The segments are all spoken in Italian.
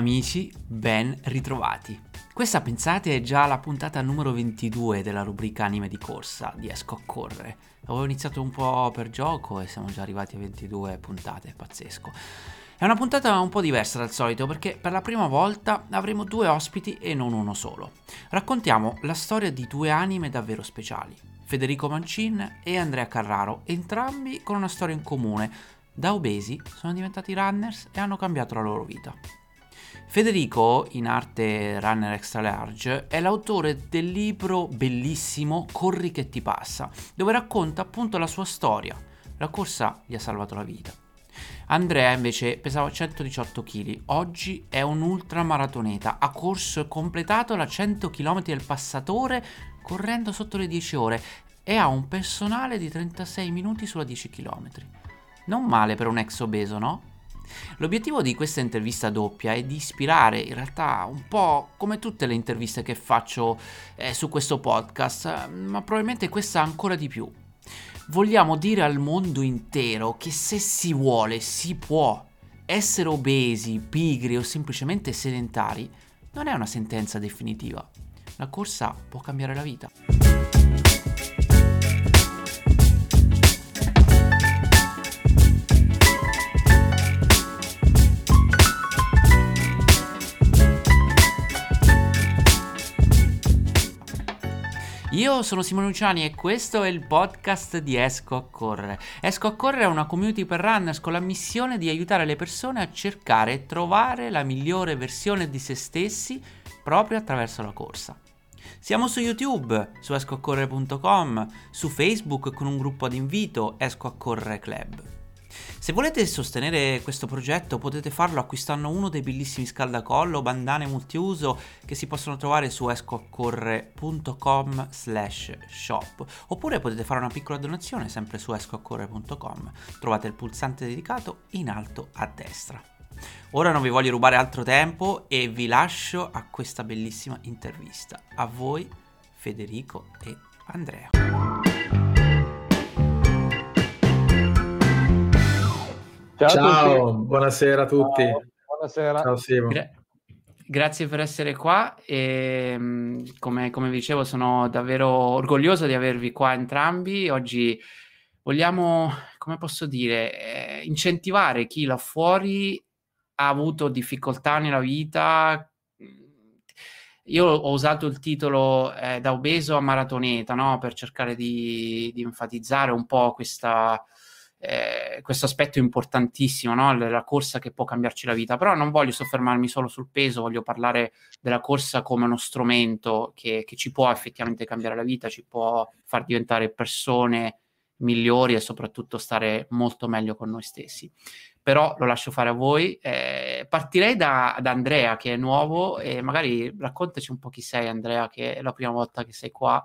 Amici, ben ritrovati. Questa pensate è già la puntata numero 22 della rubrica anime di corsa di Esco a correre. Avevo iniziato un po' per gioco e siamo già arrivati a 22 puntate, pazzesco. È una puntata un po' diversa dal solito perché per la prima volta avremo due ospiti e non uno solo. Raccontiamo la storia di due anime davvero speciali, Federico Mancin e Andrea Carraro, entrambi con una storia in comune. Da obesi sono diventati runners e hanno cambiato la loro vita. Federico, in arte runner extra large, è l'autore del libro bellissimo Corri che ti passa, dove racconta appunto la sua storia. La corsa gli ha salvato la vita. Andrea invece pesava 118 kg, oggi è un ultramaratoneta, ha corso e completato la 100 km del passatore correndo sotto le 10 ore e ha un personale di 36 minuti sulla 10 km. Non male per un ex obeso, no? L'obiettivo di questa intervista doppia è di ispirare, in realtà un po' come tutte le interviste che faccio eh, su questo podcast, ma probabilmente questa ancora di più. Vogliamo dire al mondo intero che se si vuole, si può. Essere obesi, pigri o semplicemente sedentari non è una sentenza definitiva. La corsa può cambiare la vita. Io sono Simone Luciani e questo è il podcast di Esco a Correre. Esco a Correre è una community per runners con la missione di aiutare le persone a cercare e trovare la migliore versione di se stessi proprio attraverso la corsa. Siamo su YouTube, su escoaccorrere.com, su Facebook con un gruppo ad invito Esco a Correre Club. Se volete sostenere questo progetto potete farlo acquistando uno dei bellissimi scaldacollo, bandane multiuso che si possono trovare su escoaccorre.com slash shop oppure potete fare una piccola donazione sempre su escoaccorre.com. Trovate il pulsante dedicato in alto a destra. Ora non vi voglio rubare altro tempo e vi lascio a questa bellissima intervista. A voi Federico e Andrea. Ciao, Ciao a buonasera a tutti. Ciao, buonasera. Ciao Simo. Gra- grazie per essere qua e mm, come, come dicevo sono davvero orgoglioso di avervi qua entrambi. Oggi vogliamo, come posso dire, eh, incentivare chi là fuori ha avuto difficoltà nella vita. Io ho usato il titolo eh, da obeso a maratoneta no? per cercare di, di enfatizzare un po' questa eh, questo aspetto importantissimo, no? la corsa che può cambiarci la vita, però non voglio soffermarmi solo sul peso, voglio parlare della corsa come uno strumento che, che ci può effettivamente cambiare la vita, ci può far diventare persone migliori e soprattutto stare molto meglio con noi stessi. Però lo lascio fare a voi. Eh, partirei da, da, Andrea, che è nuovo, e magari raccontaci un po' chi sei, Andrea, che è la prima volta che sei qua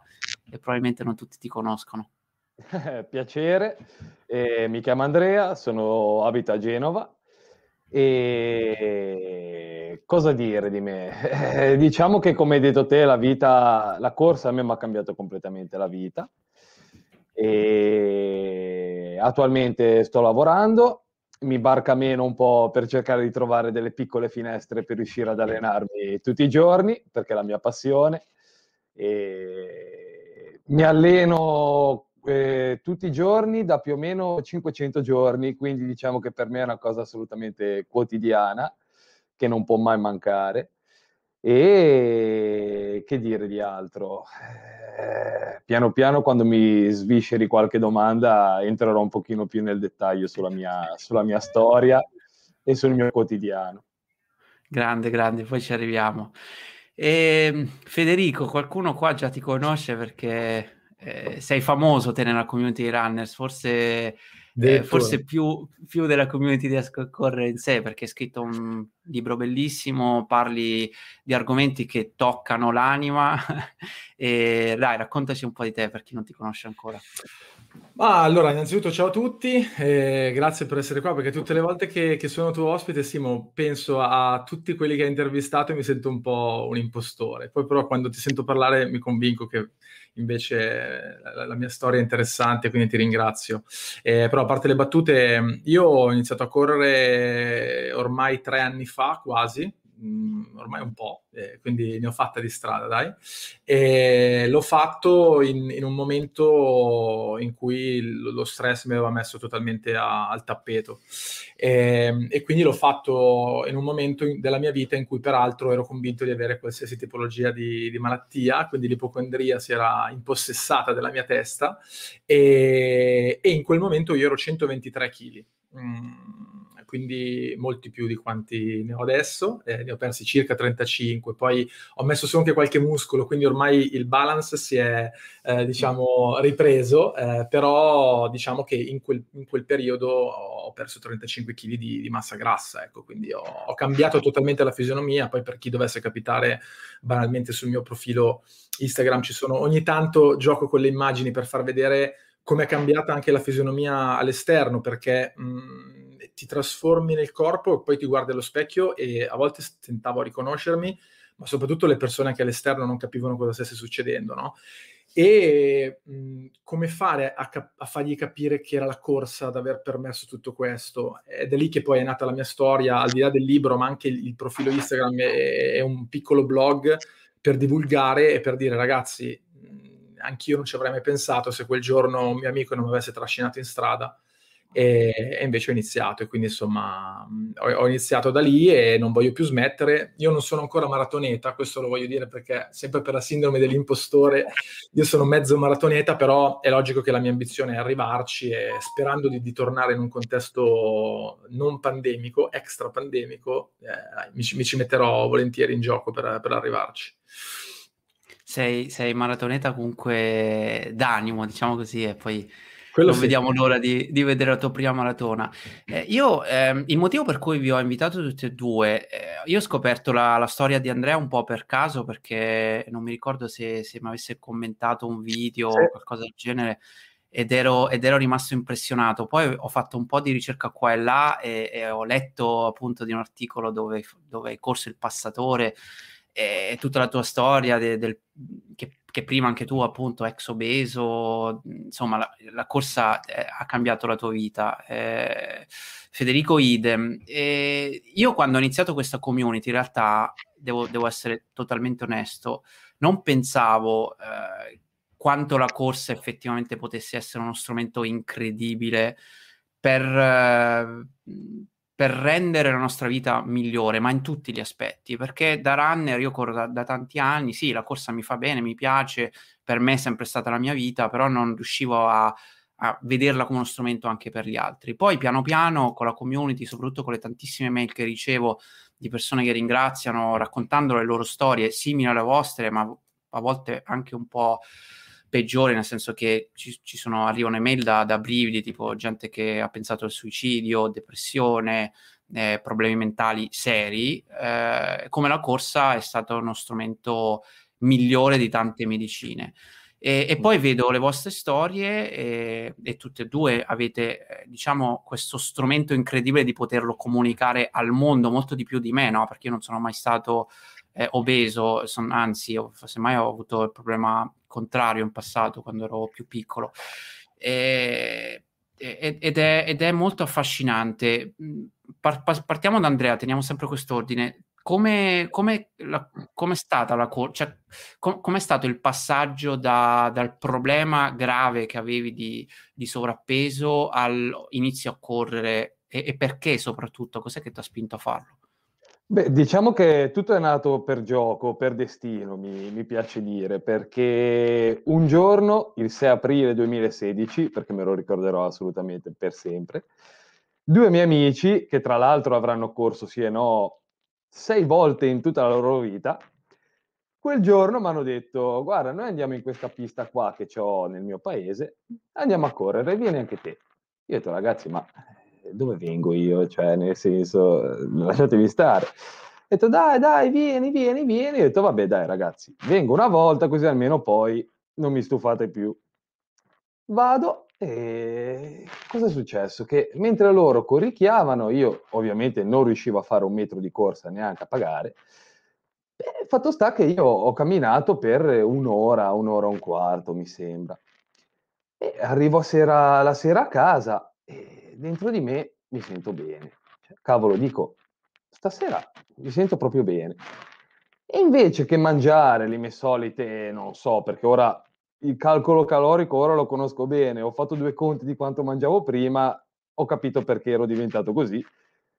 e probabilmente non tutti ti conoscono. Piacere, eh, mi chiamo Andrea, sono, abito a Genova e cosa dire di me? Diciamo che come hai detto te, la vita, la corsa a me mi ha cambiato completamente la vita e attualmente sto lavorando, mi barca meno un po' per cercare di trovare delle piccole finestre per riuscire ad allenarmi tutti i giorni, perché è la mia passione. E mi alleno eh, tutti i giorni da più o meno 500 giorni, quindi diciamo che per me è una cosa assolutamente quotidiana che non può mai mancare. E che dire di altro? Eh, piano piano quando mi svisceri qualche domanda entrerò un pochino più nel dettaglio sulla mia, sulla mia storia e sul mio quotidiano. Grande, grande, poi ci arriviamo. E, ehm, Federico, qualcuno qua già ti conosce perché eh, sei famoso te nella community runners, forse, eh, forse più, più, della community di Esco Corre in sé, perché hai scritto un libro bellissimo, parli di argomenti che toccano l'anima. e dai, raccontaci un po' di te per chi non ti conosce ancora. Ah, allora, innanzitutto ciao a tutti, eh, grazie per essere qua perché tutte le volte che, che, sono tuo ospite, Simo, penso a tutti quelli che hai intervistato e mi sento un po' un impostore. Poi però quando ti sento parlare mi convinco che invece la, la mia storia è interessante, quindi ti ringrazio. Eh, però a parte le battute, io ho iniziato a correre ormai tre anni fa, quasi, mh, mm, ormai un po', eh, quindi ne ho fatta di strada, dai. E l'ho fatto in, in, un momento in cui lo stress mi aveva messo totalmente a, al tappeto. E, ehm, e, quindi l'ho fatto in un momento in, della mia vita in cui peraltro ero convinto di avere qualsiasi tipologia di, di malattia, quindi l'ipocondria si era impossessata della mia testa e, e in quel momento io ero 123 kg. Mm quindi molti più di quanti ne ho adesso, eh, ne ho persi circa 35, poi ho messo su anche qualche muscolo, quindi ormai il balance si è, eh, diciamo, ripreso, eh, però diciamo che in quel, in quel, periodo ho perso 35 kg di, di massa grassa, ecco, quindi ho, ho cambiato totalmente la fisionomia, poi per chi dovesse capitare banalmente sul mio profilo Instagram ci sono, ogni tanto gioco con le immagini per far vedere come è cambiata anche la fisionomia all'esterno, perché mh, ti trasformi nel corpo e poi ti guardi allo specchio e a volte tentavo a riconoscermi, ma soprattutto le persone che all'esterno non capivano cosa stesse succedendo, no? E mh, come fare a, cap- a, fargli capire che era la corsa ad aver permesso tutto questo? Ed è lì che poi è nata la mia storia, al di là del libro, ma anche il, il profilo Instagram è, è, un piccolo blog per divulgare e per dire ragazzi, mh, anch'io non ci avrei mai pensato se quel giorno un mio amico non mi avesse trascinato in strada e, e, invece ho iniziato e quindi insomma ho, ho, iniziato da lì e non voglio più smettere. Io non sono ancora maratoneta, questo lo voglio dire perché sempre per la sindrome dell'impostore io sono mezzo maratoneta, però è logico che la mia ambizione è arrivarci e sperando di, di tornare in un contesto non pandemico, extra pandemico, eh, mi, mi, ci metterò volentieri in gioco per, per arrivarci. Sei, sei maratoneta comunque d'animo, diciamo così, e poi quello non sì. vediamo l'ora di, di, vedere la tua prima maratona. Eh, io, ehm, il motivo per cui vi ho invitato tutti e due, eh, io ho scoperto la, la, storia di Andrea un po' per caso, perché non mi ricordo se, se mi avesse commentato un video sì. o qualcosa del genere, ed ero, ed ero, rimasto impressionato. Poi ho fatto un po' di ricerca qua e là e, e ho letto appunto di un articolo dove, dove hai corso il passatore e tutta la tua storia de, del, che che prima anche tu appunto ex obeso, insomma la, la corsa eh, ha cambiato la tua vita. Eh, Federico idem. E io quando ho iniziato questa community in realtà, devo, devo essere totalmente onesto, non pensavo eh, quanto la corsa effettivamente potesse essere uno strumento incredibile per eh, per rendere la nostra vita migliore, ma in tutti gli aspetti, perché da runner io corro da, da, tanti anni, sì, la corsa mi fa bene, mi piace, per me è sempre stata la mia vita, però non riuscivo a, a vederla come uno strumento anche per gli altri. Poi piano piano con la community, soprattutto con le tantissime mail che ricevo di persone che ringraziano, raccontando le loro storie simili alle vostre, ma a volte anche un po' peggiore, nel senso che ci, ci sono, arrivano email da, da, brividi, tipo gente che ha pensato al suicidio, depressione, eh, problemi mentali seri, eh, come la corsa è stato uno strumento migliore di tante medicine. E, e poi vedo le vostre storie e, e tutte e due avete, eh, diciamo, questo strumento incredibile di poterlo comunicare al mondo molto di più di me, no? Perché io non sono mai stato eh, obeso, son, anzi, semmai ho avuto il problema contrario in passato quando ero più piccolo. E, ed, è, ed, è, molto affascinante. Par, partiamo da Andrea, teniamo sempre quest'ordine. Come, come, la, come è stata la corsa? Cioè, com, come è stato il passaggio da, dal problema grave che avevi di, di sovrappeso all'inizio a correre e, e perché soprattutto? Cos'è che ti ha spinto a farlo? Beh, diciamo che tutto è nato per gioco, per destino, mi, mi, piace dire, perché un giorno, il 6 aprile 2016, perché me lo ricorderò assolutamente per sempre, due miei amici, che tra l'altro avranno corso sì e no sei volte in tutta la loro vita, quel giorno mi hanno detto, guarda, noi andiamo in questa pista qua che ho nel mio paese, andiamo a correre, vieni anche te. Io ho detto, ragazzi, ma dove vengo io? Cioè, nel senso, lasciatemi stare. Ho detto, dai, dai, vieni, vieni, vieni. Ho detto, vabbè, dai, ragazzi, vengo una volta così almeno poi non mi stufate più. Vado e cosa è successo? Che mentre loro corricchiavano, io ovviamente non riuscivo a fare un metro di corsa neanche a pagare. E fatto sta che io ho camminato per un'ora, un'ora e un quarto, mi sembra. E arrivo sera, la sera a casa dentro di me mi sento bene. Cioè, cavolo, dico, stasera mi sento proprio bene. E invece che mangiare le mie solite, non so, perché ora il calcolo calorico ora lo conosco bene, ho fatto due conti di quanto mangiavo prima, ho capito perché ero diventato così.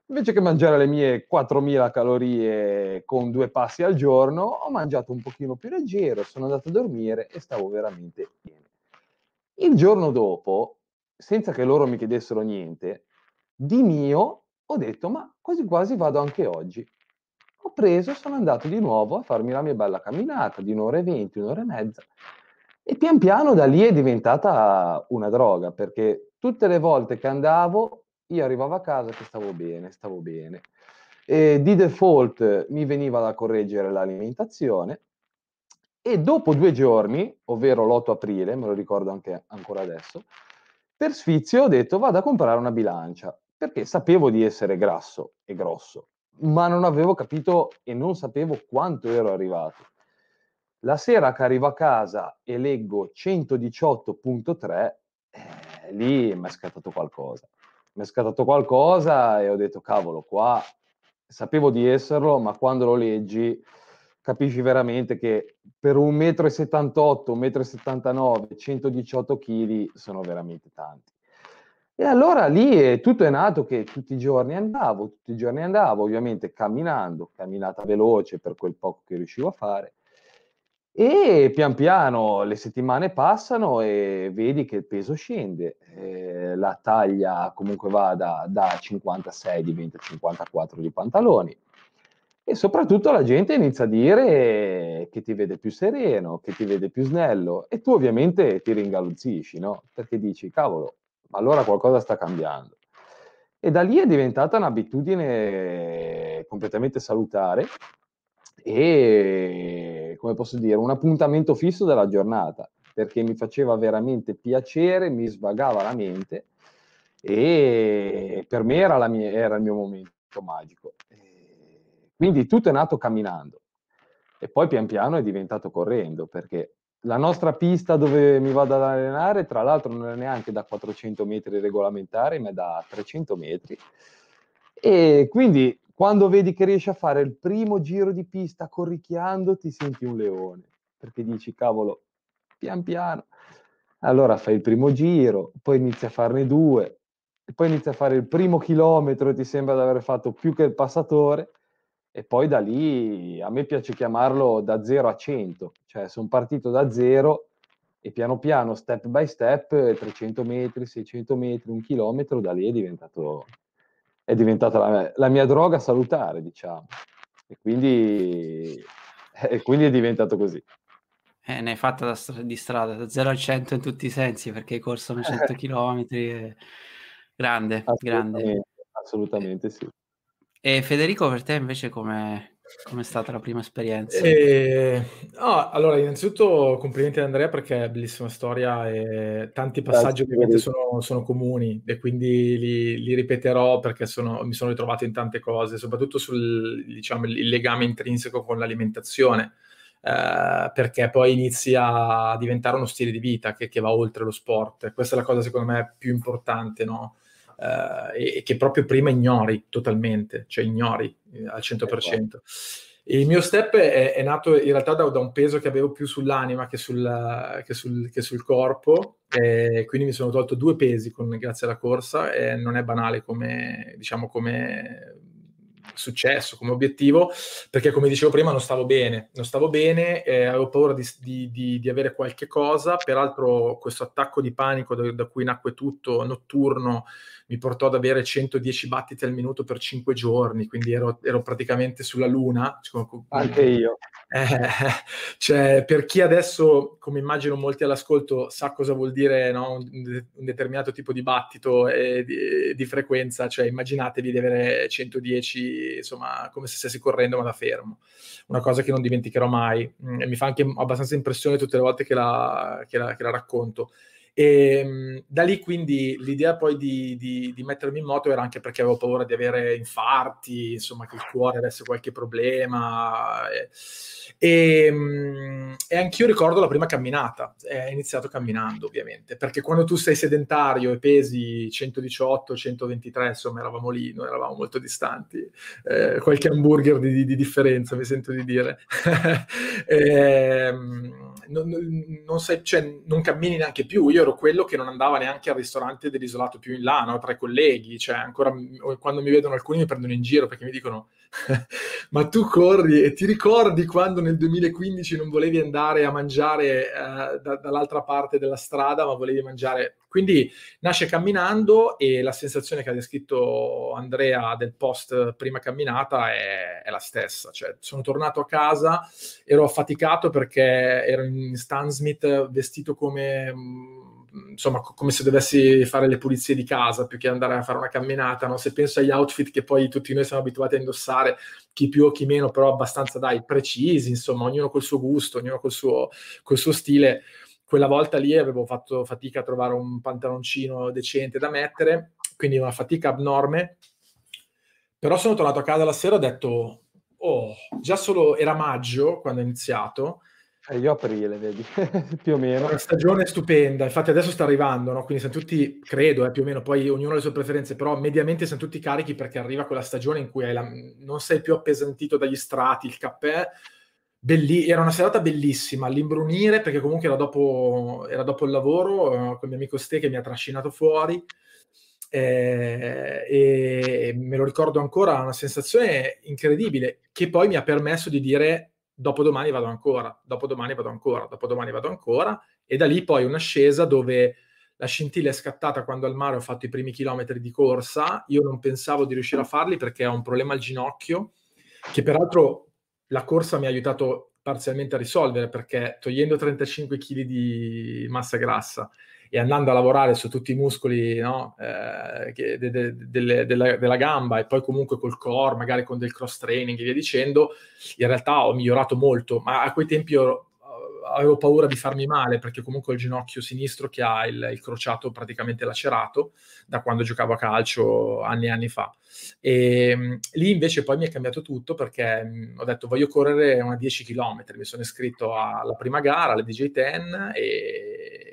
Invece che mangiare le mie 4000 calorie con due passi al giorno, ho mangiato un pochino più leggero, sono andato a dormire e stavo veramente bene. Il giorno dopo, senza che loro mi chiedessero niente, di mio ho detto, ma quasi quasi vado anche oggi. Ho preso, sono andato di nuovo a farmi la mia bella camminata di un'ora e venti, un'ora e mezza. E pian piano da lì è diventata una droga, perché tutte le volte che andavo io arrivavo a casa che stavo bene, stavo bene. E di default mi veniva da correggere l'alimentazione e dopo due giorni, ovvero l'8 aprile, me lo ricordo anche ancora adesso, per sfizio ho detto vado a comprare una bilancia, perché sapevo di essere grasso e grosso, ma non avevo capito e non sapevo quanto ero arrivato. La sera che arrivo a casa e leggo 118.3, eh, lì mi è scattato qualcosa mi è scattato qualcosa e ho detto cavolo, qua sapevo di esserlo, ma quando lo leggi capisci veramente che per 1,78 m, 1,79 m, 118 kg sono veramente tanti. E allora lì è, tutto è nato che tutti i giorni andavo, tutti i giorni andavo, ovviamente camminando, camminata veloce per quel poco che riuscivo a fare, e pian piano le settimane passano e vedi che il peso scende, eh, la taglia comunque va da, da 56 diventa 54 di pantaloni e soprattutto la gente inizia a dire che ti vede più sereno, che ti vede più snello e tu ovviamente ti ringaluzzisci, no? Perché dici, cavolo, ma allora qualcosa sta cambiando. E da lì è diventata un'abitudine completamente salutare e, come posso dire, un appuntamento fisso della giornata, perché mi faceva veramente piacere, mi svagava la mente e per me era, mia, era il mio momento magico. Quindi tutto è nato camminando e poi pian piano è diventato correndo, perché la nostra pista dove mi vado ad allenare, tra l'altro, non è neanche da 400 metri regolamentari, ma è da 300 metri. E quindi quando vedi che riesci a fare il primo giro di pista corricchiando, ti senti un leone, perché dici, cavolo, pian piano. Allora fai il primo giro, poi inizi a farne due, poi inizi a fare il primo chilometro e ti sembra di aver fatto più che il passatore, e poi da lì a me piace chiamarlo da 0 a 100, cioè sono partito da 0 e piano piano, step by step, 300 metri, 600 metri, un chilometro, da lì è diventato è diventata la, la mia droga salutare, diciamo. E quindi, e quindi è diventato così. Eh, ne hai fatta da di strada, da 0 a 100 in tutti i sensi, perché hai corso 100 km. E... Grande, assolutamente, grande. Assolutamente sì. E Federico, per te invece come Com'è stata la prima esperienza? E... Oh, allora, innanzitutto complimenti ad Andrea perché è bellissima storia e tanti passaggi ovviamente sono, sono, comuni e quindi li, li ripeterò perché sono, mi sono ritrovato in tante cose, soprattutto sul diciamo, il legame intrinseco con l'alimentazione. Eh, perché poi inizia a diventare uno stile di vita che, che, va oltre lo sport. Questa è la cosa secondo me più importante, no? Eh, e, che proprio prima ignori totalmente, cioè ignori eh, al 100%. Il mio step è, è nato in realtà da, da, un peso che avevo più sull'anima che sul, che sul, che sul corpo, e quindi mi sono tolto due pesi con, grazie alla corsa e non è banale come, diciamo, come successo, come obiettivo, perché come dicevo prima non stavo bene, non stavo bene, eh, avevo paura di, di, di, di, avere qualche cosa, peraltro questo attacco di panico da, da cui nacque tutto, notturno, mi portò ad avere 110 battiti al minuto per 5 giorni, quindi ero, ero praticamente sulla luna. Anche io. Eh, cioè, per chi adesso, come immagino molti all'ascolto, sa cosa vuol dire no? un, un, determinato tipo di battito e di, di, frequenza, cioè immaginatevi di avere 110, insomma, come se stessi correndo ma da fermo. Una cosa che non dimenticherò mai mm, e mi fa anche abbastanza impressione tutte le volte che la, che la, che la racconto. E ehm, da lì quindi l'idea poi di, di, di, mettermi in moto era anche perché avevo paura di avere infarti, insomma che il cuore avesse qualche problema. E, e, ehm, e anch'io ricordo la prima camminata, è iniziato camminando ovviamente, perché quando tu sei sedentario e pesi 118, 123, insomma eravamo lì, noi eravamo molto distanti, eh, qualche hamburger di, di, differenza mi sento di dire. e, ehm, non, non, sei, cioè, non, cammini neanche più. Io ero quello che non andava neanche al ristorante dell'isolato più in là, no? tra i colleghi. Cioè, ancora quando mi vedono alcuni mi prendono in giro perché mi dicono: Ma tu corri e ti ricordi quando nel 2015 non volevi andare a mangiare eh, da, dall'altra parte della strada, ma volevi mangiare. Quindi nasce camminando e la sensazione che ha descritto Andrea del post prima camminata è, è la stessa. Cioè, sono tornato a casa, ero affaticato perché ero in Stan Smith vestito come insomma, come se dovessi fare le pulizie di casa più che andare a fare una camminata, no? Se penso agli outfit che poi tutti noi siamo abituati a indossare, chi più o chi meno, però abbastanza, dai, precisi, insomma, ognuno col suo gusto, ognuno col suo, col suo stile. Quella volta lì avevo fatto fatica a trovare un pantaloncino decente da mettere, quindi una fatica abnorme. Però sono tornato a casa la sera e ho detto, oh, già solo era maggio quando ho iniziato, eh, io aprile, vedi, più o meno. Una stagione stupenda, infatti adesso sta arrivando, no? quindi siamo tutti, credo, eh, più o meno, poi ognuno ha le sue preferenze, però mediamente siamo tutti carichi perché arriva quella stagione in cui la... non sei più appesantito dagli strati, il cappè, belli... era una serata bellissima, all'imbrunire, perché comunque era dopo, era dopo il lavoro, eh, con il mio amico Ste che mi ha trascinato fuori, eh, e me lo ricordo ancora, una sensazione incredibile, che poi mi ha permesso di dire dopodomani vado ancora, dopodomani vado ancora, dopodomani vado ancora, e da lì poi un'ascesa dove la scintilla è scattata quando al mare ho fatto i primi chilometri di corsa, io non pensavo di riuscire a farli perché ho un problema al ginocchio, che peraltro la corsa mi ha aiutato parzialmente a risolvere perché togliendo 35 kg di massa grassa e andando a lavorare su tutti i muscoli no, eh, che, de, de, de, della, della, gamba e poi comunque col core, magari con del cross training e via dicendo, in realtà ho migliorato molto, ma a quei tempi ero, avevo paura di farmi male perché comunque ho il ginocchio sinistro che ha il, il, crociato praticamente lacerato da quando giocavo a calcio anni e anni fa. E mh, lì invece poi mi è cambiato tutto perché mh, ho detto voglio correre una 10 km, mi sono iscritto alla prima gara, alla DJ10 e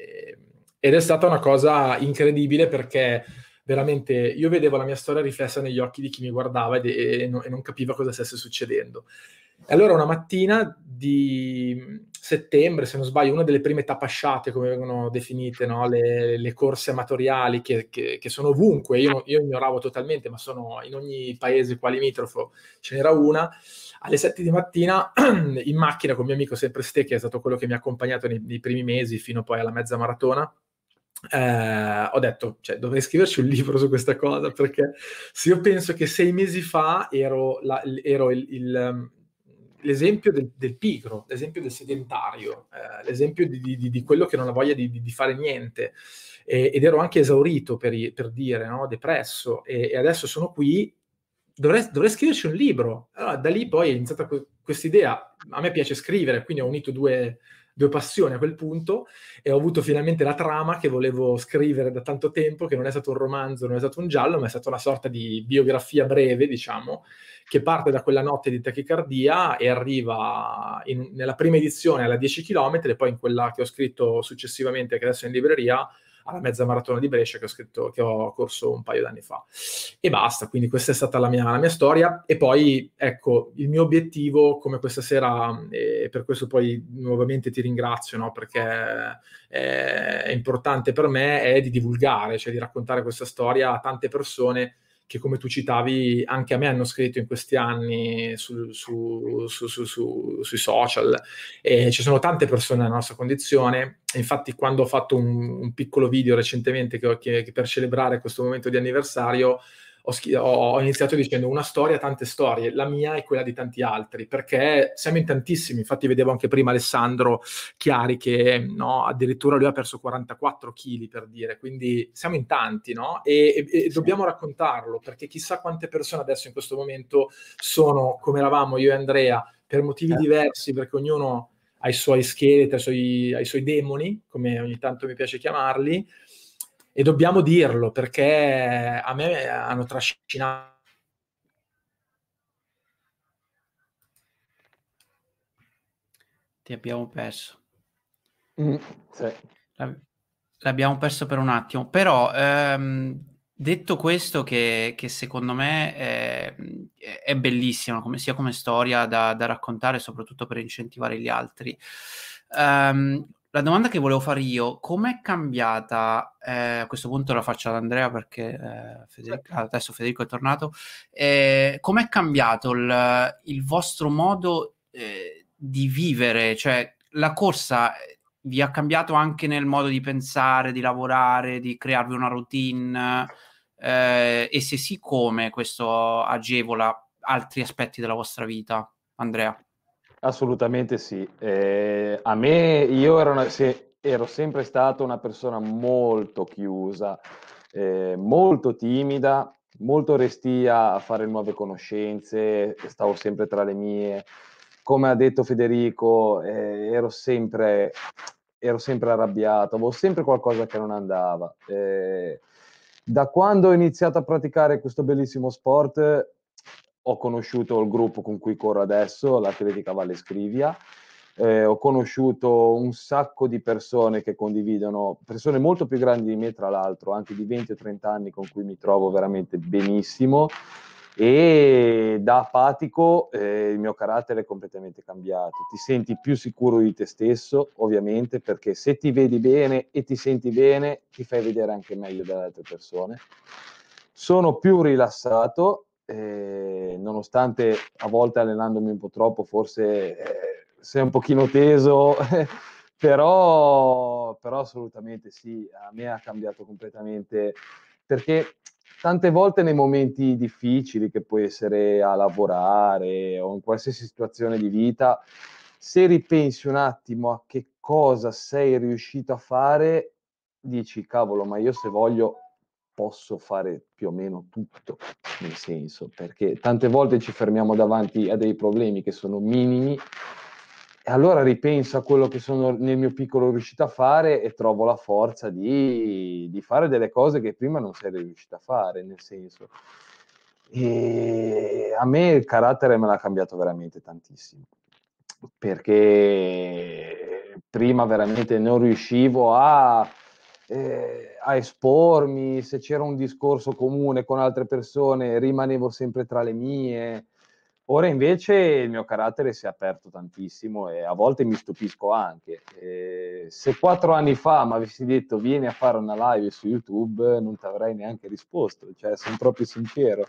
ed è stata una cosa incredibile perché veramente io vedevo la mia storia riflessa negli occhi di chi mi guardava ed, e, non, e non capiva cosa stesse succedendo. E allora una mattina di settembre, se non sbaglio, una delle prime tapasciate, come vengono definite, no? le, le, corse amatoriali che, che, che sono ovunque, io, io, ignoravo totalmente, ma sono in ogni paese qua limitrofo, ce n'era una. Alle 7 di mattina in macchina con mio amico sempre Ste, che è stato quello che mi ha accompagnato nei, nei primi mesi fino poi alla mezza maratona, eh, ho detto, cioè, dovrei scriverci un libro su questa cosa, perché se io penso che sei mesi fa ero, la, ero il, il, ehm, l'esempio del, del, pigro, l'esempio del sedentario, eh, l'esempio di, di, di, quello che non ha voglia di, di fare niente, e, ed ero anche esaurito per, per dire, no? depresso, e, e, adesso sono qui, dovrei, dovrei scriverci un libro. Allora, da lì poi è iniziata questa idea, a me piace scrivere, quindi ho unito due due passioni a quel punto e ho avuto finalmente la trama che volevo scrivere da tanto tempo, che non è stato un romanzo, non è stato un giallo, ma è stata una sorta di biografia breve, diciamo, che parte da quella notte di tachicardia e arriva in, nella prima edizione alla 10 km e poi in quella che ho scritto successivamente, che adesso è in libreria, alla mezza maratona di Brescia che ho, scritto, che ho corso un paio d'anni fa. E basta, quindi questa è stata la mia, la mia storia. E poi, ecco, il mio obiettivo, come questa sera, e per questo poi nuovamente ti ringrazio, no? perché è importante per me, è di divulgare, cioè di raccontare questa storia a tante persone che come tu citavi anche a me hanno scritto in questi anni su, su, su, sui social. E ci sono tante persone nella nostra condizione. Infatti quando ho fatto un, un piccolo video recentemente che, che, che per celebrare questo momento di anniversario ho, schi- ho, iniziato dicendo una storia, tante storie, la mia e quella di tanti altri, perché siamo in tantissimi, infatti vedevo anche prima Alessandro Chiari che no, addirittura lui ha perso 44 kg per dire, quindi siamo in tanti, no? E, e, e dobbiamo raccontarlo, perché chissà quante persone adesso in questo momento sono come eravamo io e Andrea, per motivi eh. diversi, perché ognuno ai suoi scheletri, ai suoi, ai suoi demoni, come ogni tanto mi piace chiamarli, e dobbiamo dirlo perché a me hanno trascinato Ti abbiamo perso. Mm, sì. L'abbiamo perso per un attimo, però ehm, detto questo che, che secondo me è, è bellissima, come, sia come storia da, da, raccontare, soprattutto per incentivare gli altri. Um, la domanda che volevo fare io, com'è cambiata, eh, a questo punto la faccio ad Andrea perché eh, Federico, adesso Federico è tornato, eh, com'è cambiato il, il vostro modo eh, di vivere, cioè la corsa eh, vi ha cambiato anche nel modo di pensare, di lavorare, di crearvi una routine? Eh, e se sì come questo agevola altri aspetti della vostra vita, Andrea? Assolutamente sì. Eh, a me, io ero, una, se, ero, sempre stato una persona molto chiusa, eh, molto timida, molto restia a fare nuove conoscenze, stavo sempre tra le mie come ha detto Federico, eh, ero, sempre, ero, sempre, arrabbiato, avevo sempre qualcosa che non andava. Eh, da quando ho iniziato a praticare questo bellissimo sport, ho conosciuto il gruppo con cui corro adesso, l'Atletica Valle Scrivia. Eh, ho conosciuto un sacco di persone che condividono, persone molto più grandi di me, tra l'altro, anche di 20 o 30 anni con cui mi trovo veramente benissimo e da apatico eh, il mio carattere è completamente cambiato. Ti senti più sicuro di te stesso, ovviamente, perché se ti vedi bene e ti senti bene, ti fai vedere anche meglio dalle altre persone. Sono più rilassato, eh, nonostante a volte allenandomi un po' troppo, forse eh, sei un pochino teso, però, però assolutamente sì, a me ha cambiato completamente perché tante volte nei momenti difficili, che può essere a lavorare o in qualsiasi situazione di vita, se ripensi un attimo a che cosa sei riuscito a fare, dici, cavolo, ma io se voglio posso fare più o meno tutto, nel senso, perché tante volte ci fermiamo davanti a dei problemi che sono minimi e allora ripenso a quello che sono nel mio piccolo riuscito a fare e trovo la forza di, di fare delle cose che prima non sei riuscito a fare, nel senso. E a me il carattere me l'ha cambiato veramente tantissimo, perché prima veramente non riuscivo a, eh, a espormi, se c'era un discorso comune con altre persone rimanevo sempre tra le mie Ora invece il mio carattere si è aperto tantissimo e a volte mi stupisco anche. E se quattro anni fa mi avessi detto vieni a fare una live su YouTube, non ti avrei neanche risposto, cioè sono proprio sincero.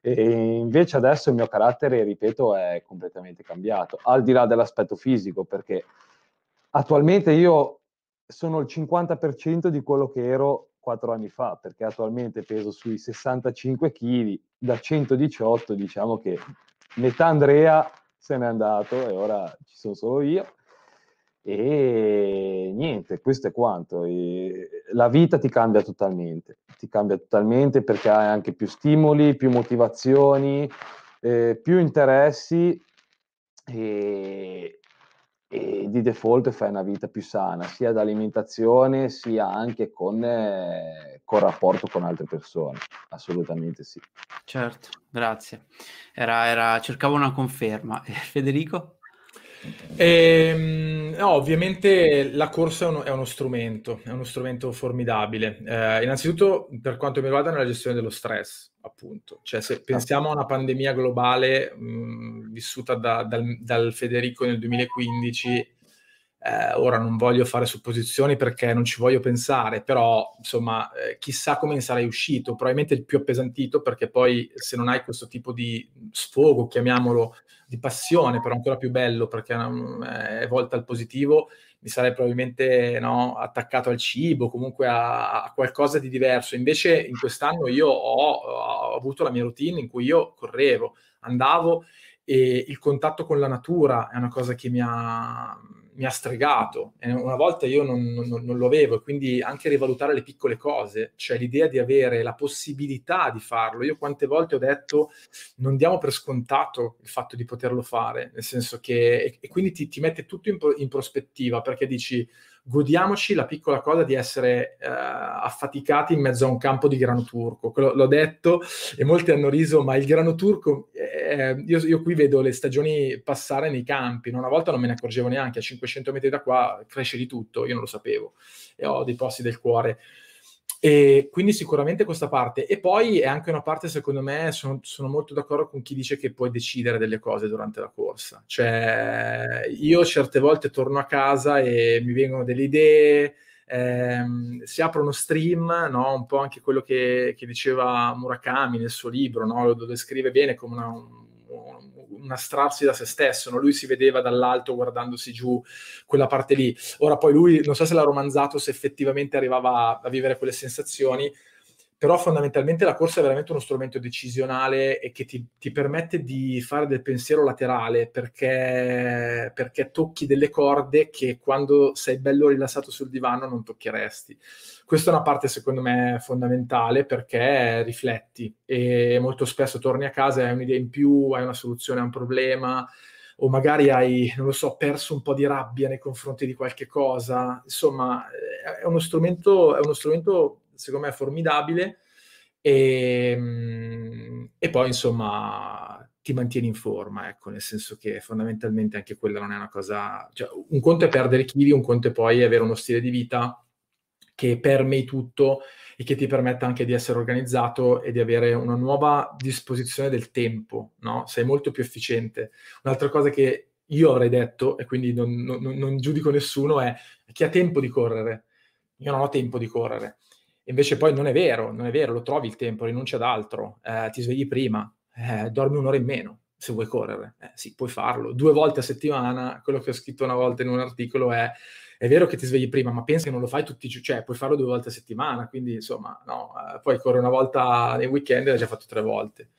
E invece adesso il mio carattere, ripeto, è completamente cambiato, al di là dell'aspetto fisico, perché attualmente io sono il 50% di quello che ero quattro anni fa, perché attualmente peso sui 65 kg, da 118 diciamo che metà Andrea se n'è andato e ora ci sono solo io. E niente, questo è quanto. E la vita ti cambia totalmente, ti cambia totalmente perché hai anche più stimoli, più motivazioni, eh, più interessi e, e, di default fai una vita più sana, sia da alimentazione sia anche con, eh, con rapporto con altre persone. Assolutamente sì. Certo, grazie. Era, era, cercavo una conferma. Federico? Eh, no, ovviamente la corsa è uno, è uno, strumento, è uno strumento formidabile. Eh, innanzitutto, per quanto mi riguarda, nella gestione dello stress, appunto. Cioè, se pensiamo a una pandemia globale mh, vissuta da, dal, dal, Federico nel 2015, eh, ora non voglio fare supposizioni perché non ci voglio pensare, però insomma, eh, chissà come ne sarei uscito. Probabilmente il più appesantito perché poi se non hai questo tipo di sfogo, chiamiamolo di passione, però ancora più bello perché um, è volta al positivo, mi sarei probabilmente no, attaccato al cibo, comunque a, a, qualcosa di diverso. Invece in quest'anno io ho, ho avuto la mia routine in cui io correvo, andavo e il contatto con la natura è una cosa che mi ha mi ha stregato. Una volta io non, non, non, lo avevo, quindi anche rivalutare le piccole cose, cioè l'idea di avere la possibilità di farlo. Io quante volte ho detto non diamo per scontato il fatto di poterlo fare, nel senso che, e, e quindi ti, ti, mette tutto in, in prospettiva, perché dici godiamoci la piccola cosa di essere eh, affaticati in mezzo a un campo di grano turco. Quello, l'ho detto e molti hanno riso, ma il grano turco, eh, io, io, qui vedo le stagioni passare nei campi, una volta non me ne accorgevo neanche, a 500 metri da qua cresce di tutto, io non lo sapevo e ho dei posti del cuore. E quindi sicuramente questa parte. E poi è anche una parte, secondo me, sono, sono, molto d'accordo con chi dice che puoi decidere delle cose durante la corsa. Cioè, io certe volte torno a casa e mi vengono delle idee, ehm, si apre uno stream, no? un po' anche quello che, che, diceva Murakami nel suo libro, no? lo descrive bene come una, un, astrarsi da se stesso, no? lui si vedeva dall'alto guardandosi giù quella parte lì. Ora poi lui, non so se l'ha romanzato, se effettivamente arrivava a vivere quelle sensazioni, però fondamentalmente la corsa è veramente uno strumento decisionale e che ti, ti permette di fare del pensiero laterale perché, perché, tocchi delle corde che quando sei bello rilassato sul divano non toccheresti. Questa è una parte secondo me fondamentale perché rifletti e molto spesso torni a casa e hai un'idea in più, hai una soluzione a un problema o magari hai, non lo so, perso un po' di rabbia nei confronti di qualche cosa. Insomma, è uno strumento, è uno strumento secondo me formidabile e, ehm, e poi insomma ti mantieni in forma, ecco, nel senso che fondamentalmente anche quella non è una cosa, cioè, un conto è perdere chili, un conto è poi avere uno stile di vita che permei tutto e che ti permetta anche di essere organizzato e di avere una nuova disposizione del tempo, no? Sei molto più efficiente. Un'altra cosa che io avrei detto, e quindi non, non, non giudico nessuno, è chi ha tempo di correre. Io non ho tempo di correre. Invece poi non è vero, non è vero, lo trovi il tempo, rinunci ad altro, eh, ti svegli prima, eh, dormi un'ora in meno se vuoi correre. Eh, sì, puoi farlo. Due volte a settimana, quello che ho scritto una volta in un articolo è è vero che ti svegli prima, ma pensa che non lo fai tutti i giorni, cioè puoi farlo due volte a settimana, quindi insomma, no, eh, poi corre una volta nei weekend e l'hai già fatto tre volte.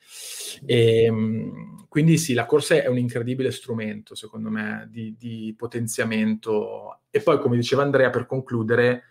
E, ehm, quindi sì, la corsa è un incredibile strumento, secondo me, di, di potenziamento. E poi, come diceva Andrea, per concludere,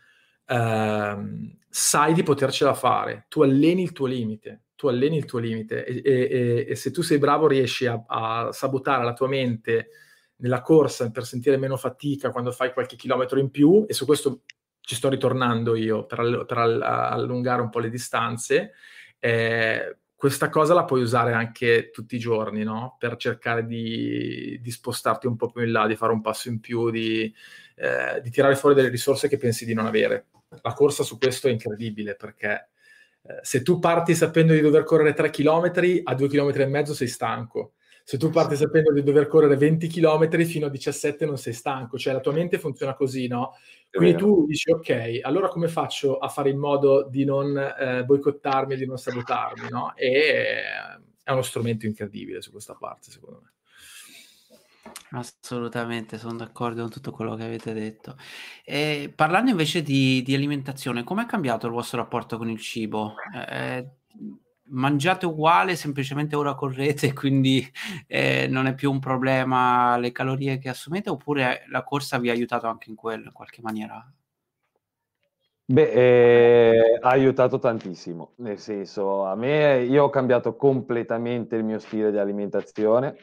ehm, sai di potercela fare, tu alleni il tuo limite, tu alleni il tuo limite e, e, e se tu sei bravo riesci a, a, sabotare la tua mente nella corsa per sentire meno fatica quando fai qualche chilometro in più e su questo ci sto ritornando io per, per allungare un po' le distanze. Eh, questa cosa la puoi usare anche tutti i giorni, no? Per cercare di, di, spostarti un po' più in là, di fare un passo in più, di, eh, di tirare fuori delle risorse che pensi di non avere la corsa su questo è incredibile perché eh, se tu parti sapendo di dover correre 3 km, a 2 km e mezzo sei stanco. Se tu parti sapendo di dover correre 20 km fino a 17 non sei stanco, cioè la tua mente funziona così, no? Quindi tu dici, ok, allora come faccio a fare in modo di non eh, boicottarmi, di non sabotarmi, no? E eh, è uno strumento incredibile su questa parte, secondo me. Assolutamente, sono d'accordo con tutto quello che avete detto. E parlando invece di, di alimentazione, com'è cambiato il vostro rapporto con il cibo? Eh, mangiate uguale, semplicemente ora correte, quindi eh, non è più un problema le calorie che assumete, oppure la corsa vi ha aiutato anche in quello, in qualche maniera? Beh, eh, ha aiutato tantissimo, nel senso, a me io ho cambiato completamente il mio stile di alimentazione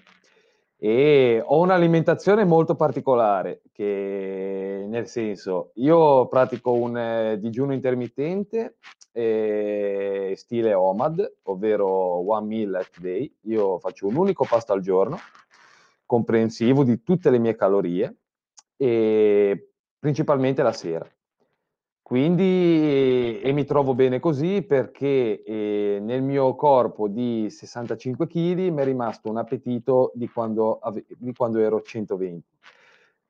e ho un'alimentazione molto particolare, che nel senso, io pratico un eh, digiuno intermittente eh, stile OMAD, ovvero One Meal at Day. Io faccio un unico pasto al giorno, comprensivo di tutte le mie calorie, e principalmente la sera. Quindi, e mi trovo bene così perché eh, nel mio corpo di 65 kg mi è rimasto un appetito di quando, ave- di quando ero 120.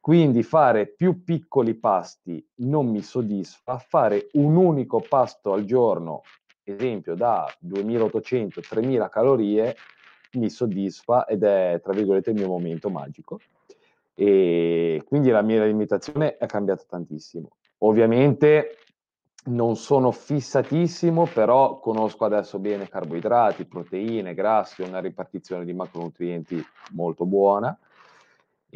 Quindi fare più piccoli pasti non mi soddisfa, fare un unico pasto al giorno, esempio da 2800-3000 calorie, mi soddisfa ed è, tra virgolette, il mio momento magico. E quindi la mia alimentazione è cambiata tantissimo. Ovviamente non sono fissatissimo, però conosco adesso bene carboidrati, proteine, grassi, una ripartizione di macronutrienti molto buona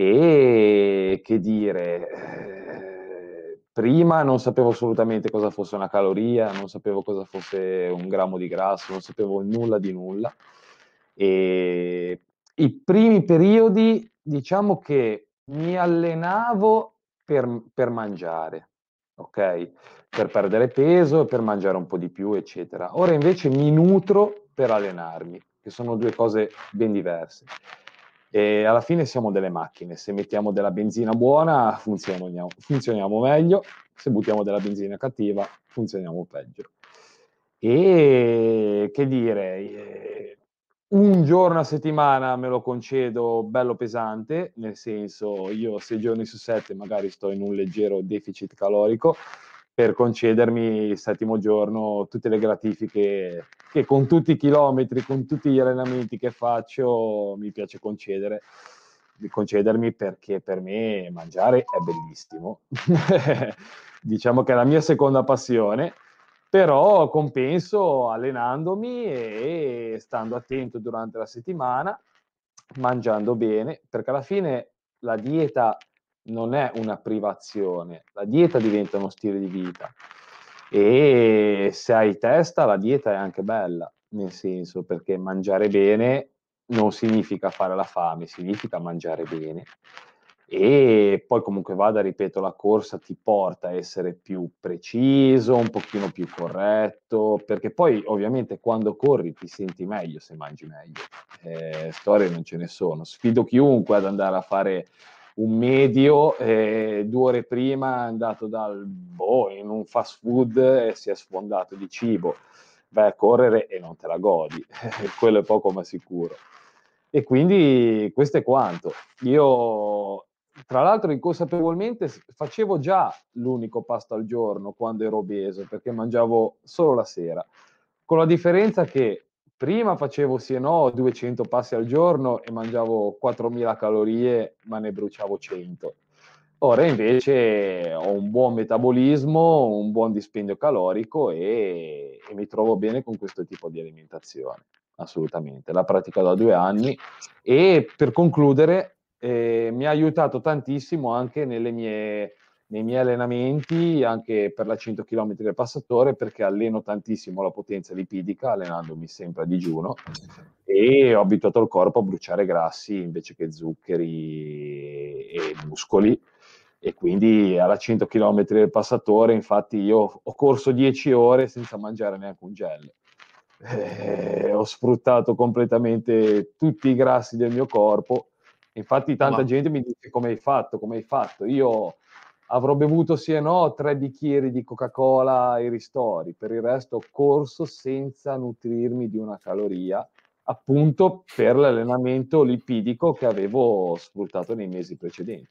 e che dire, eh, prima non sapevo assolutamente cosa fosse una caloria, non sapevo cosa fosse un grammo di grasso, non sapevo nulla di nulla. E i primi periodi, diciamo che mi allenavo per, per mangiare, ok? Per perdere peso per mangiare un po' di più, eccetera. Ora invece mi nutro per allenarmi, che sono due cose ben diverse. E alla fine siamo delle macchine, se mettiamo della benzina buona funzioniamo, funzioniamo meglio, se buttiamo della benzina cattiva funzioniamo peggio. E che dire, eh, un giorno a settimana me lo concedo bello pesante, nel senso io sei giorni su sette magari sto in un leggero deficit calorico per concedermi il settimo giorno tutte le gratifiche che con tutti i chilometri, con tutti gli allenamenti che faccio mi piace concedere, concedermi perché per me mangiare è bellissimo. diciamo che è la mia seconda passione però compenso allenandomi e stando attento durante la settimana, mangiando bene, perché alla fine la dieta non è una privazione, la dieta diventa uno stile di vita. E se hai testa la dieta è anche bella, nel senso perché mangiare bene non significa fare la fame, significa mangiare bene e poi comunque vada, ripeto, la corsa ti porta a essere più preciso, un pochino più corretto, perché poi ovviamente quando corri ti senti meglio se mangi meglio. Eh, storie non ce ne sono. Sfido chiunque ad andare a fare un medio, eh, due ore prima è andato dal boh, in un fast food e si è sfondato di cibo. Vai a correre e non te la godi, quello è poco ma sicuro. E quindi questo è quanto. Io tra l'altro inconsapevolmente facevo già l'unico pasto al giorno quando ero obeso, perché mangiavo solo la sera, con la differenza che prima facevo sì e no 200 passi al giorno e mangiavo 4000 calorie, ma ne bruciavo 100. Ora invece ho un buon metabolismo, un buon dispendio calorico e, e mi trovo bene con questo tipo di alimentazione, assolutamente. La pratico da due anni e per concludere eh, mi ha aiutato tantissimo anche mie, nei miei allenamenti, anche per la 100 km del passatore, perché alleno tantissimo la potenza lipidica, allenandomi sempre a digiuno, e ho abituato il corpo a bruciare grassi invece che zuccheri e muscoli. E quindi alla 100 km del passatore, infatti, io ho corso 10 ore senza mangiare neanche un gel. Eh, ho sfruttato completamente tutti i grassi del mio corpo Infatti tanta gente mi dice come hai fatto, come hai fatto. Io avrò bevuto sì e no tre bicchieri di Coca-Cola ai ristori, per il resto ho corso senza nutrirmi di una caloria, appunto per l'allenamento lipidico che avevo sfruttato nei mesi precedenti.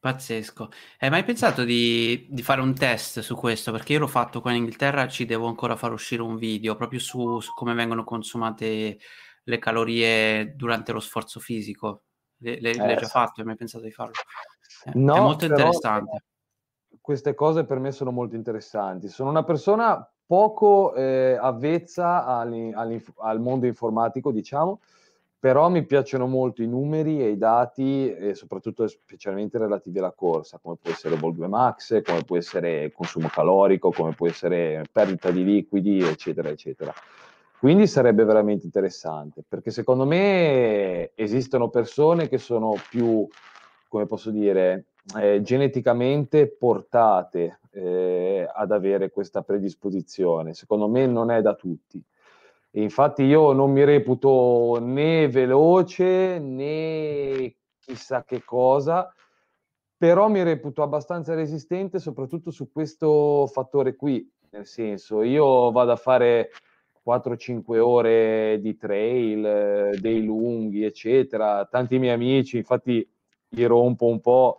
Pazzesco. Hai mai pensato di, di, fare un test su questo? Perché io l'ho fatto qua in Inghilterra, ci devo ancora far uscire un video proprio su, su come vengono consumate le calorie durante lo sforzo fisico? Le, le, eh, l'hai già fatto? Hai mai pensato di farlo? Eh, no, è molto interessante. Queste cose per me sono molto interessanti. Sono una persona poco eh, avvezza al mondo informatico, diciamo, però mi piacciono molto i numeri e i dati, e soprattutto specialmente relativi alla corsa, come può essere Vol 2 Max, come può essere consumo calorico, come può essere perdita di liquidi, eccetera, eccetera. Quindi sarebbe veramente interessante, perché secondo me esistono persone che sono più, come posso dire, eh, geneticamente portate eh, ad avere questa predisposizione. Secondo me non è da tutti. E infatti io non mi reputo né veloce né chissà che cosa, però mi reputo abbastanza resistente soprattutto su questo fattore qui, nel senso io vado a fare 4-5 ore di trail, dei lunghi, eccetera. Tanti miei amici, infatti, gli rompo un po'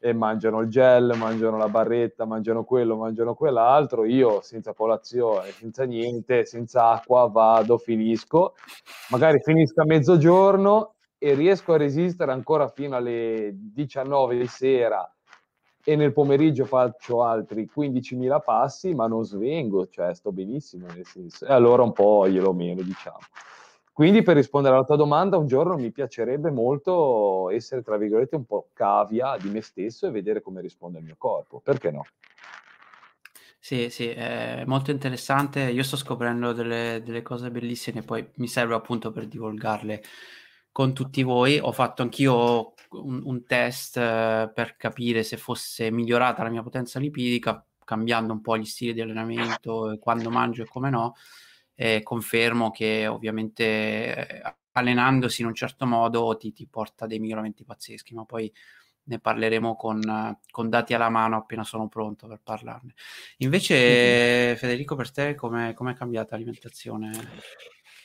e mangiano il gel, mangiano la barretta, mangiano quello, mangiano quell'altro. Io senza colazione, senza niente, senza acqua, vado, finisco. Magari finisco a mezzogiorno e riesco a resistere ancora fino alle 19 di sera e nel pomeriggio faccio altri 15.000 passi, ma non svengo, cioè sto benissimo nel senso. E allora un po' glielo meno, diciamo. Quindi per rispondere alla tua domanda, un giorno mi piacerebbe molto essere, tra virgolette, un po' cavia di me stesso e vedere come risponde il mio corpo. Perché no? Sì, sì, è molto interessante. Io sto scoprendo delle, delle cose bellissime, poi mi serve appunto per divulgarle con tutti voi. Ho fatto anch'io un, un test eh, per capire se fosse migliorata la mia potenza lipidica, cambiando un po' gli stili di allenamento, quando mangio e come no eh, confermo che ovviamente eh, allenandosi in un certo modo ti, ti, porta dei miglioramenti pazzeschi, ma poi ne parleremo con, con dati alla mano appena sono pronto per parlarne. Invece, mm-hmm. Federico, per te come è cambiata l'alimentazione?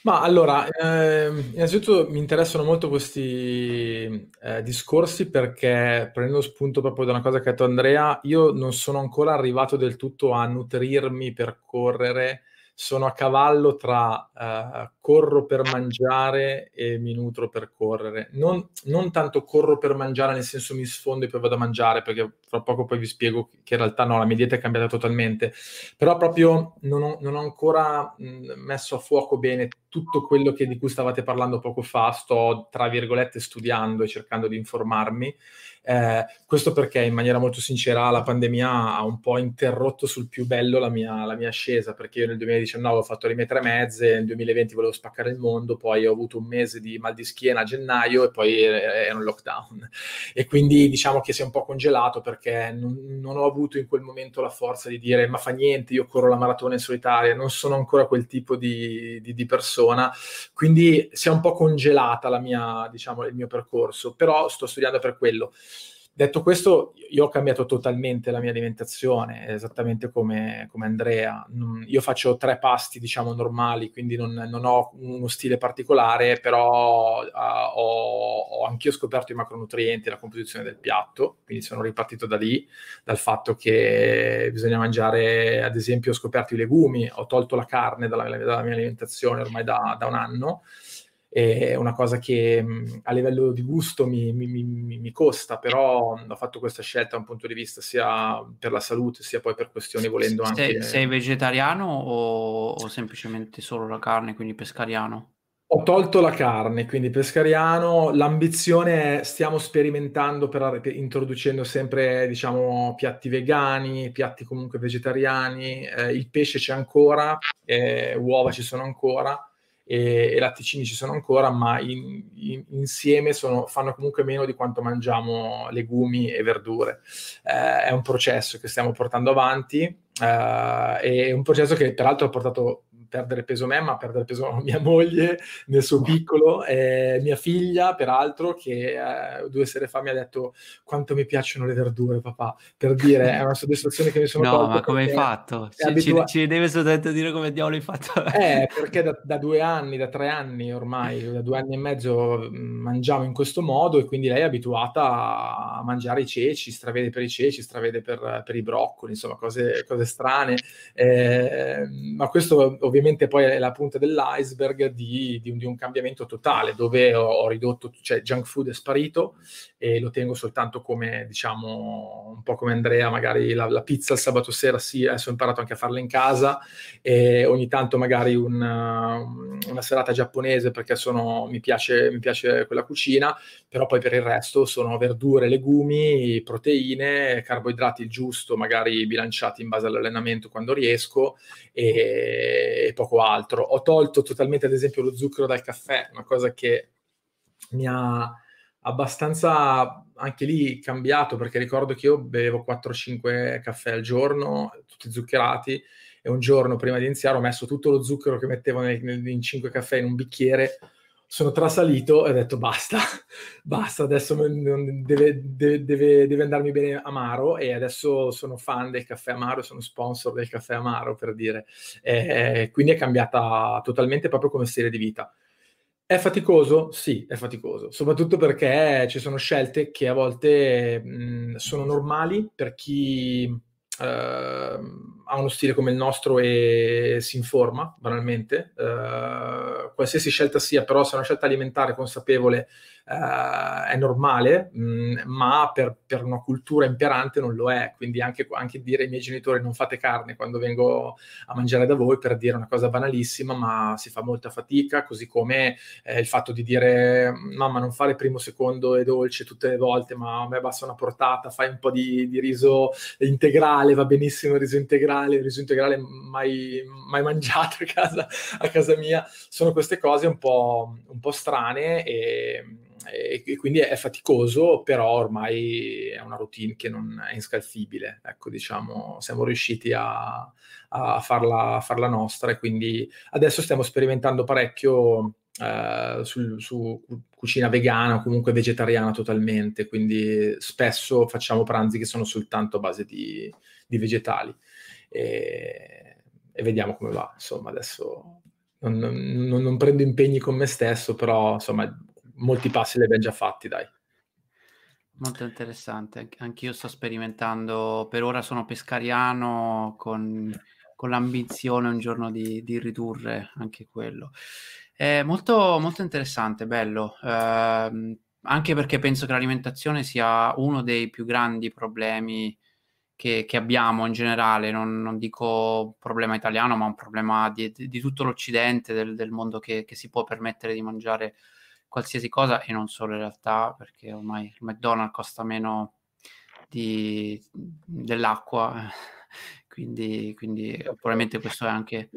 Ma allora, eh, innanzitutto mi interessano molto questi eh, discorsi perché prendo spunto proprio da una cosa che ha detto Andrea, io non sono ancora arrivato del tutto a nutrirmi per correre. Sono a cavallo tra uh, corro per mangiare e mi nutro per correre. Non, non, tanto corro per mangiare nel senso mi sfondo e poi vado a mangiare, perché fra poco poi vi spiego che in realtà no, la mia dieta è cambiata totalmente, però proprio non ho, non ho ancora messo a fuoco bene tutto quello che, di cui stavate parlando poco fa, sto tra virgolette studiando e cercando di informarmi. Eh, questo perché in maniera molto sincera la pandemia ha un po' interrotto sul più bello la mia, la mia ascesa, perché io nel 2019 ho fatto le mie tre mezze, nel 2020 volevo spaccare il mondo, poi ho avuto un mese di mal di schiena a gennaio e poi era un lockdown. E quindi diciamo che si è un po' congelato perché non, non ho avuto in quel momento la forza di dire ma fa niente, io corro la maratona in solitaria, non sono ancora quel tipo di, di, di persona, quindi si è un po' congelata la mia, diciamo, il mio percorso, però sto studiando per quello. Detto questo, io ho cambiato totalmente la mia alimentazione, esattamente come, come Andrea. Io faccio tre pasti, diciamo, normali, quindi non, non ho uno stile particolare, però uh, ho, ho anch'io scoperto i macronutrienti la composizione del piatto, quindi sono ripartito da lì, dal fatto che bisogna mangiare, ad esempio, ho scoperto i legumi, ho tolto la carne dalla, dalla mia alimentazione ormai da, da un anno, è una cosa che a livello di gusto mi, mi, mi, mi, costa, però ho fatto questa scelta da un punto di vista sia per la salute sia poi per questioni volendo anche... Sei, sei vegetariano o, o, semplicemente solo la carne, quindi pescariano? Ho tolto la carne, quindi pescariano. L'ambizione è stiamo sperimentando per, per introducendo sempre, diciamo, piatti vegani, piatti comunque vegetariani. Eh, il pesce c'è ancora, eh, uova ci sono ancora e, e latticini ci sono ancora, ma in, in, insieme sono, fanno comunque meno di quanto mangiamo legumi e verdure. Eh, è un processo che stiamo portando avanti, eh, è un processo che peraltro ha portato perdere peso me, ma perdere peso mia moglie nel suo piccolo, e mia figlia, peraltro, che eh, due sere fa mi ha detto quanto mi piacciono le verdure, papà, per dire, è una soddisfazione che mi sono No, ma come hai fatto? Ci, abitua- ci, ci, devi assolutamente dire come diavolo hai fatto. eh, perché da, da, due anni, da tre anni ormai, da due anni e mezzo mm, mangiamo in questo modo e quindi lei è abituata a mangiare i ceci, stravede per i ceci, stravede per, per i broccoli, insomma, cose, cose strane. Eh, ma questo ovviamente ovviamente poi è la punta dell'iceberg di, di, un, di un, cambiamento totale, dove ho, ho, ridotto, cioè junk food è sparito e lo tengo soltanto come, diciamo, un po' come Andrea, magari la, la pizza il sabato sera, sì, adesso ho imparato anche a farla in casa e ogni tanto magari un, una serata giapponese perché sono, mi, piace, mi piace quella cucina, però poi per il resto sono verdure, legumi, proteine, carboidrati il giusto, magari bilanciati in base all'allenamento quando riesco e e poco altro. Ho tolto totalmente, ad esempio, lo zucchero dal caffè, una cosa che mi ha abbastanza anche lì cambiato perché ricordo che io bevevo 4-5 caffè al giorno, tutti zuccherati, e un giorno prima di iniziare ho messo tutto lo zucchero che mettevo nei, in 5 caffè in un bicchiere sono trasalito e ho detto basta, basta, adesso deve, deve, deve, deve, andarmi bene Amaro e adesso sono fan del caffè Amaro, sono sponsor del caffè Amaro per dire. E, quindi è cambiata totalmente proprio come stile di vita. È faticoso? Sì, è faticoso, soprattutto perché ci sono scelte che a volte mh, sono normali per chi... Uh, ha uno stile come il nostro e si informa banalmente. Uh, qualsiasi scelta sia, però, se è una scelta alimentare consapevole uh, è normale, mh, mm, ma per, per, una cultura imperante non lo è. Quindi anche, anche, dire ai miei genitori non fate carne quando vengo a mangiare da voi, per dire una cosa banalissima, ma si fa molta fatica, così come eh, il fatto di dire mamma non fare primo, secondo e dolce tutte le volte, ma a me basta una portata, fai un po' di, di riso integrale, va benissimo il riso integrale, il riso integrale mai, mai mangiato a casa, a casa mia. Sono queste cose un po', un po strane e e, quindi è faticoso, però ormai è una routine che non è inscalfibile. Ecco, diciamo, siamo riusciti a, a, farla, a farla, nostra e quindi adesso stiamo sperimentando parecchio eh, sul, su cucina vegana o comunque vegetariana totalmente, quindi spesso facciamo pranzi che sono soltanto a base di, di vegetali. E, e, vediamo come va. Insomma, adesso non, non, non, prendo impegni con me stesso, però insomma molti passi li abbiamo già fatti, dai. Molto interessante, anch'io sto sperimentando, per ora sono pescariano con, con l'ambizione un giorno di, di, ridurre anche quello. È molto, molto interessante, bello, eh, anche perché penso che l'alimentazione sia uno dei più grandi problemi che, che abbiamo in generale, non, non, dico problema italiano, ma un problema di, di tutto l'Occidente, del, del mondo che, che si può permettere di mangiare qualsiasi cosa e non solo in realtà perché ormai il McDonald's costa meno di, dell'acqua quindi, quindi probabilmente questo è anche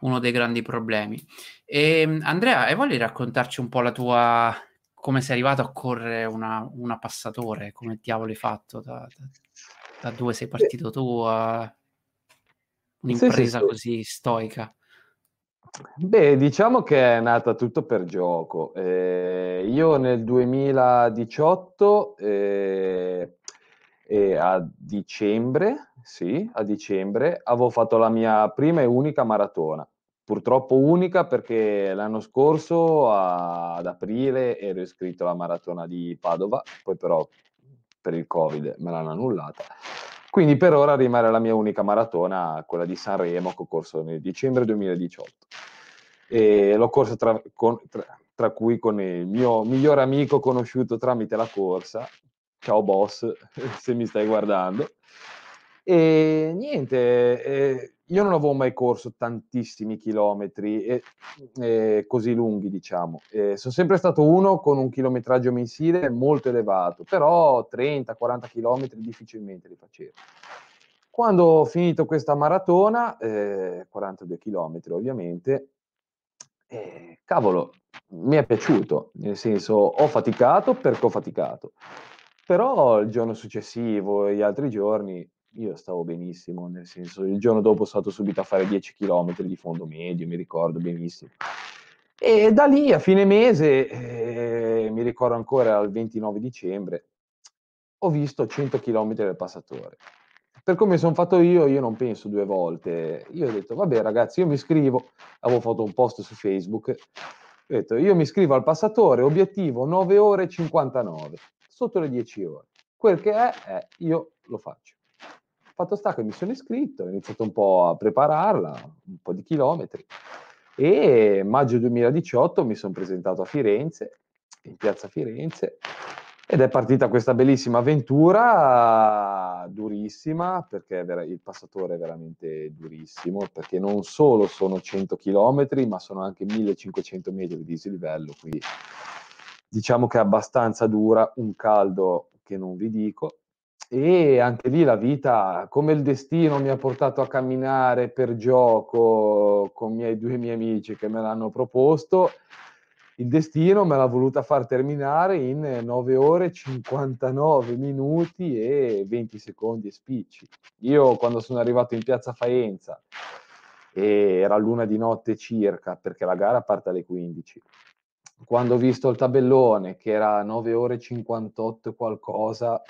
uno dei grandi problemi. E, ehm, Andrea e vuoi raccontarci un po' la tua come sei arrivato a correre una, una passatore come diavolo hai fatto da, da, da dove sei partito tu a un'impresa sì, sì, sì. così stoica Beh, diciamo che è nata tutto per gioco. Eh, io nel 2018, eh, eh, a dicembre, sì, a dicembre, avevo fatto la mia prima e unica maratona. Purtroppo unica perché l'anno scorso, a, ad aprile, ero iscritto alla maratona di Padova, poi però per il Covid me l'hanno annullata. Quindi per ora rimane la mia unica maratona, quella di Sanremo, che ho corso nel dicembre 2018. E l'ho corsa tra, con, tra, tra cui con il mio migliore amico conosciuto tramite la corsa. Ciao boss, se mi stai guardando. E niente, eh, io non avevo mai corso tantissimi chilometri e, e così lunghi, diciamo. Eh, sono sempre stato uno con un chilometraggio mensile molto elevato, però 30-40 chilometri difficilmente li facevo. Quando ho finito questa maratona, eh, 42 chilometri ovviamente, eh, cavolo, mi è piaciuto, nel senso ho faticato perché ho faticato, però il giorno successivo e gli altri giorni io stavo benissimo, nel senso il giorno dopo sono stato subito a fare 10 km di fondo medio, mi ricordo benissimo. E da lì a fine mese, eh, mi ricordo ancora al 29 dicembre, ho visto 100 km del passatore. Per come sono fatto io, io non penso due volte. Io ho detto, vabbè ragazzi, io mi iscrivo, avevo fatto un post su Facebook, ho detto, io mi iscrivo al passatore, obiettivo 9 ore e 59, sotto le 10 ore. Quel che è, è io lo faccio. Fatto sta che mi sono iscritto, ho iniziato un po' a prepararla, un po' di chilometri, e maggio 2018 mi sono presentato a Firenze, in piazza Firenze, ed è partita questa bellissima avventura, durissima, perché il passatore è veramente durissimo, perché non solo sono 100 km, ma sono anche 1500 metri di dislivello, quindi diciamo che è abbastanza dura, un caldo che non vi dico, e anche lì la vita, come il destino mi ha portato a camminare per gioco con i miei due miei amici che me l'hanno proposto, il destino me l'ha voluta far terminare in 9 ore 59 minuti e 20 secondi spicci. Io quando sono arrivato in piazza Faenza, era l'una di notte circa, perché la gara parte alle 15, quando ho visto il tabellone che era 9 ore 58 e qualcosa,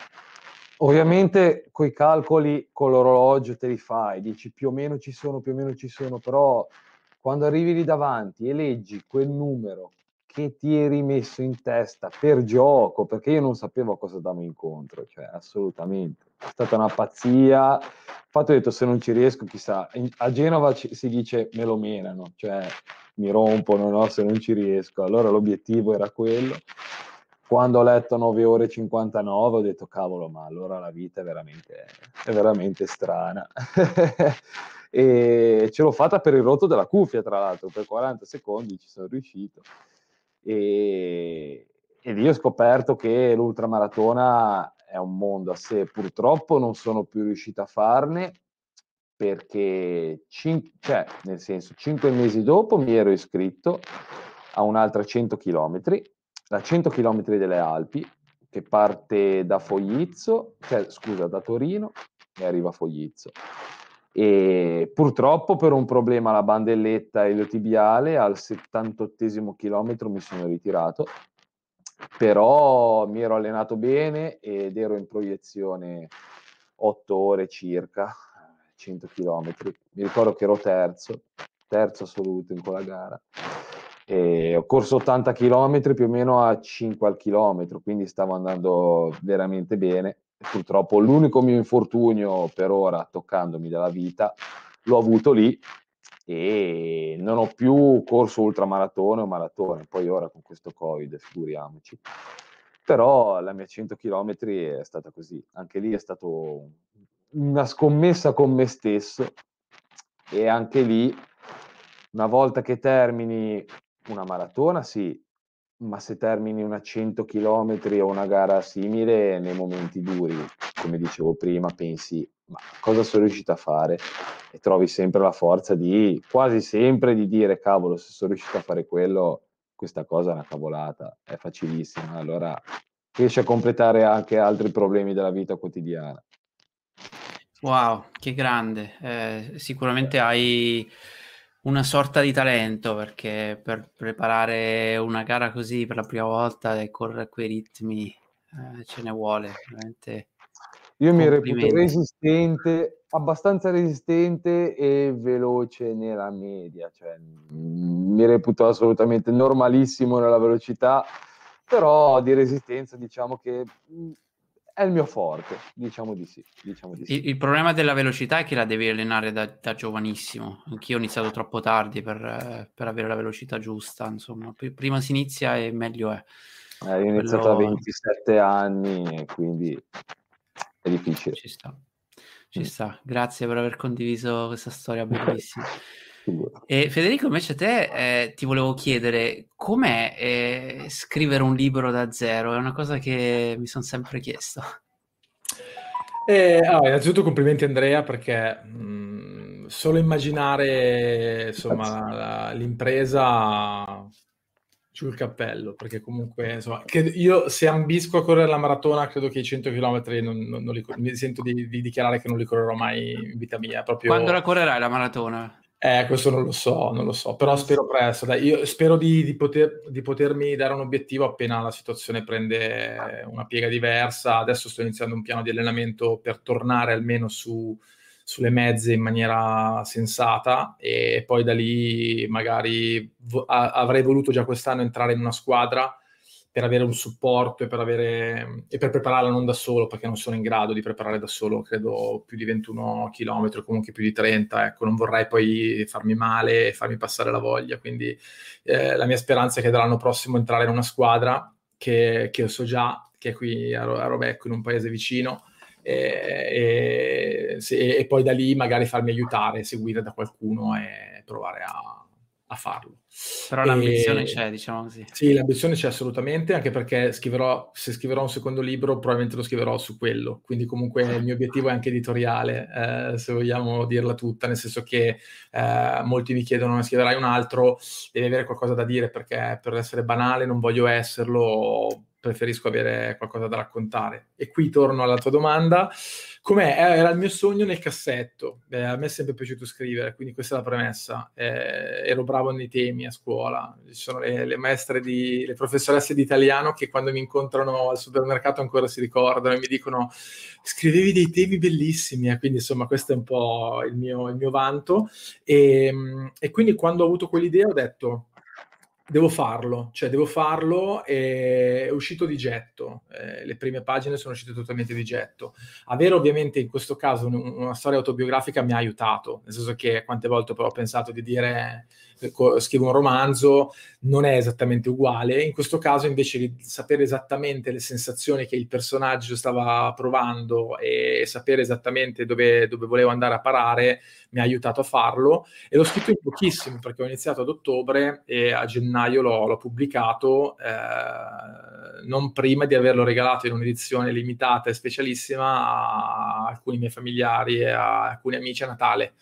ovviamente coi calcoli con l'orologio te li fai, dici più o meno ci sono, più o meno ci sono, però quando arrivi lì davanti e leggi quel numero che ti eri messo in testa per gioco, perché io non sapevo a cosa andavo incontro, cioè assolutamente. È stata una pazzia. Infatti ho detto se non ci riesco, chissà, a Genova ci, si dice me lo menano, cioè mi rompono no, se non ci riesco. Allora l'obiettivo era quello. Quando ho letto 9 ore e 59 ho detto cavolo, ma allora la vita è veramente, è veramente strana. e ce l'ho fatta per il rotto della cuffia, tra l'altro, per 40 secondi ci sono riuscito. E, ed io ho scoperto che l'ultramaratona è un mondo a sé. Purtroppo non sono più riuscito a farne perché, cin- cioè, nel senso, cinque mesi dopo mi ero iscritto a un'altra 100 km, la 100 km delle Alpi, che parte da Foglizzo, cioè, scusa, da Torino e arriva a Foglizzo. E purtroppo per un problema alla bandelletta iliotibiale al 78 chilometro mi sono ritirato, però mi ero allenato bene ed ero in proiezione 8 ore circa, 100 km. Mi ricordo che ero terzo, terzo assoluto in quella gara. E ho corso 80 km più o meno a 5 al chilometro, quindi stavo andando veramente bene. Purtroppo l'unico mio infortunio per ora toccandomi dalla vita l'ho avuto lì e non ho più corso ultramaratone o maratone, poi ora con questo Covid, figuriamoci. Però la mia 100 km è stata così, anche lì è stato una scommessa con me stesso e anche lì una volta che termini una maratona, sì, ma se termini una 100 km o una gara simile nei momenti duri, come dicevo prima, pensi ma cosa sono riuscito a fare? E trovi sempre la forza di quasi sempre di dire cavolo, se sono riuscito a fare quello, questa cosa è una cavolata, è facilissima. Allora riesci a completare anche altri problemi della vita quotidiana. Wow, che grande. Eh, sicuramente hai una sorta di talento perché per preparare una gara così per la prima volta e correre a quei ritmi eh, ce ne vuole veramente. Io mi reputo resistente, abbastanza resistente e veloce nella media, cioè mi reputo assolutamente normalissimo nella velocità, però di resistenza diciamo che è il mio forte, diciamo di sì. Diciamo di sì. Il, il, problema della velocità è che la devi allenare da, da giovanissimo. Anch'io ho iniziato troppo tardi per, per, avere la velocità giusta. Insomma, prima si inizia e meglio è. Eh, io ho iniziato Quello... a 27 anni quindi è difficile. Ci sta. Ci mm. sta. Grazie per aver condiviso questa storia bellissima. E Federico, invece a te eh, ti volevo chiedere com'è eh, scrivere un libro da zero? È una cosa che mi sono sempre chiesto. Eh, allora, innanzitutto complimenti Andrea perché mh, mm, solo immaginare insomma, la, l'impresa giù il cappello perché comunque insomma, io se ambisco a correre la maratona credo che i 100 km non, non, non li, mi sento di, di, dichiarare che non li correrò mai in vita mia. Proprio... Quando la correrai la maratona? Eh, questo non lo so, non lo so, però spero presto. Dai, io spero di, di, poter, di, potermi dare un obiettivo appena la situazione prende una piega diversa. Adesso sto iniziando un piano di allenamento per tornare almeno su, sulle mezze in maniera sensata e poi da lì magari v- avrei voluto già quest'anno entrare in una squadra per avere un supporto e per, avere, e per prepararla non da solo, perché non sono in grado di preparare da solo, credo più di 21 km, comunque più di 30, ecco, non vorrei poi farmi male e farmi passare la voglia, quindi eh, la mia speranza è che dall'anno prossimo entrare in una squadra che, che so già, che è qui a, Rovecco, in un paese vicino, e, e, se, e, poi da lì magari farmi aiutare, seguire da qualcuno e provare a, a farlo. Però l'ambizione e... c'è, diciamo così. Sì, l'ambizione c'è assolutamente, anche perché scriverò, se scriverò un secondo libro, probabilmente lo scriverò su quello. Quindi comunque il mio obiettivo è anche editoriale, eh, se vogliamo dirla tutta, nel senso che eh, molti mi chiedono, ne scriverai un altro, devi avere qualcosa da dire, perché per essere banale non voglio esserlo, preferisco avere qualcosa da raccontare. E qui torno alla tua domanda. Com'è? Eh, era il mio sogno nel cassetto. Eh, a me è sempre piaciuto scrivere, quindi questa è la premessa. Eh, ero bravo nei temi a scuola. Ci sono le, le, maestre di, le professoresse di italiano che quando mi incontrano al supermercato ancora si ricordano e mi dicono scrivevi dei temi bellissimi. Eh, quindi insomma questo è un po' il mio, il mio vanto. E, e quindi quando ho avuto quell'idea ho detto devo farlo, cioè devo farlo e è uscito di getto, eh, le prime pagine sono uscite totalmente di getto. Avere ovviamente in questo caso un, una storia autobiografica mi ha aiutato, nel senso che quante volte ho pensato di dire scrivo un romanzo, non è esattamente uguale. In questo caso, invece di sapere esattamente le sensazioni che il personaggio stava provando e sapere esattamente dove, dove volevo andare a parare, mi ha aiutato a farlo. E l'ho scritto in pochissimo perché ho iniziato ad ottobre e a gennaio l'ho, l'ho pubblicato, eh, non prima di averlo regalato in un'edizione limitata e specialissima a alcuni miei familiari e a alcuni amici a Natale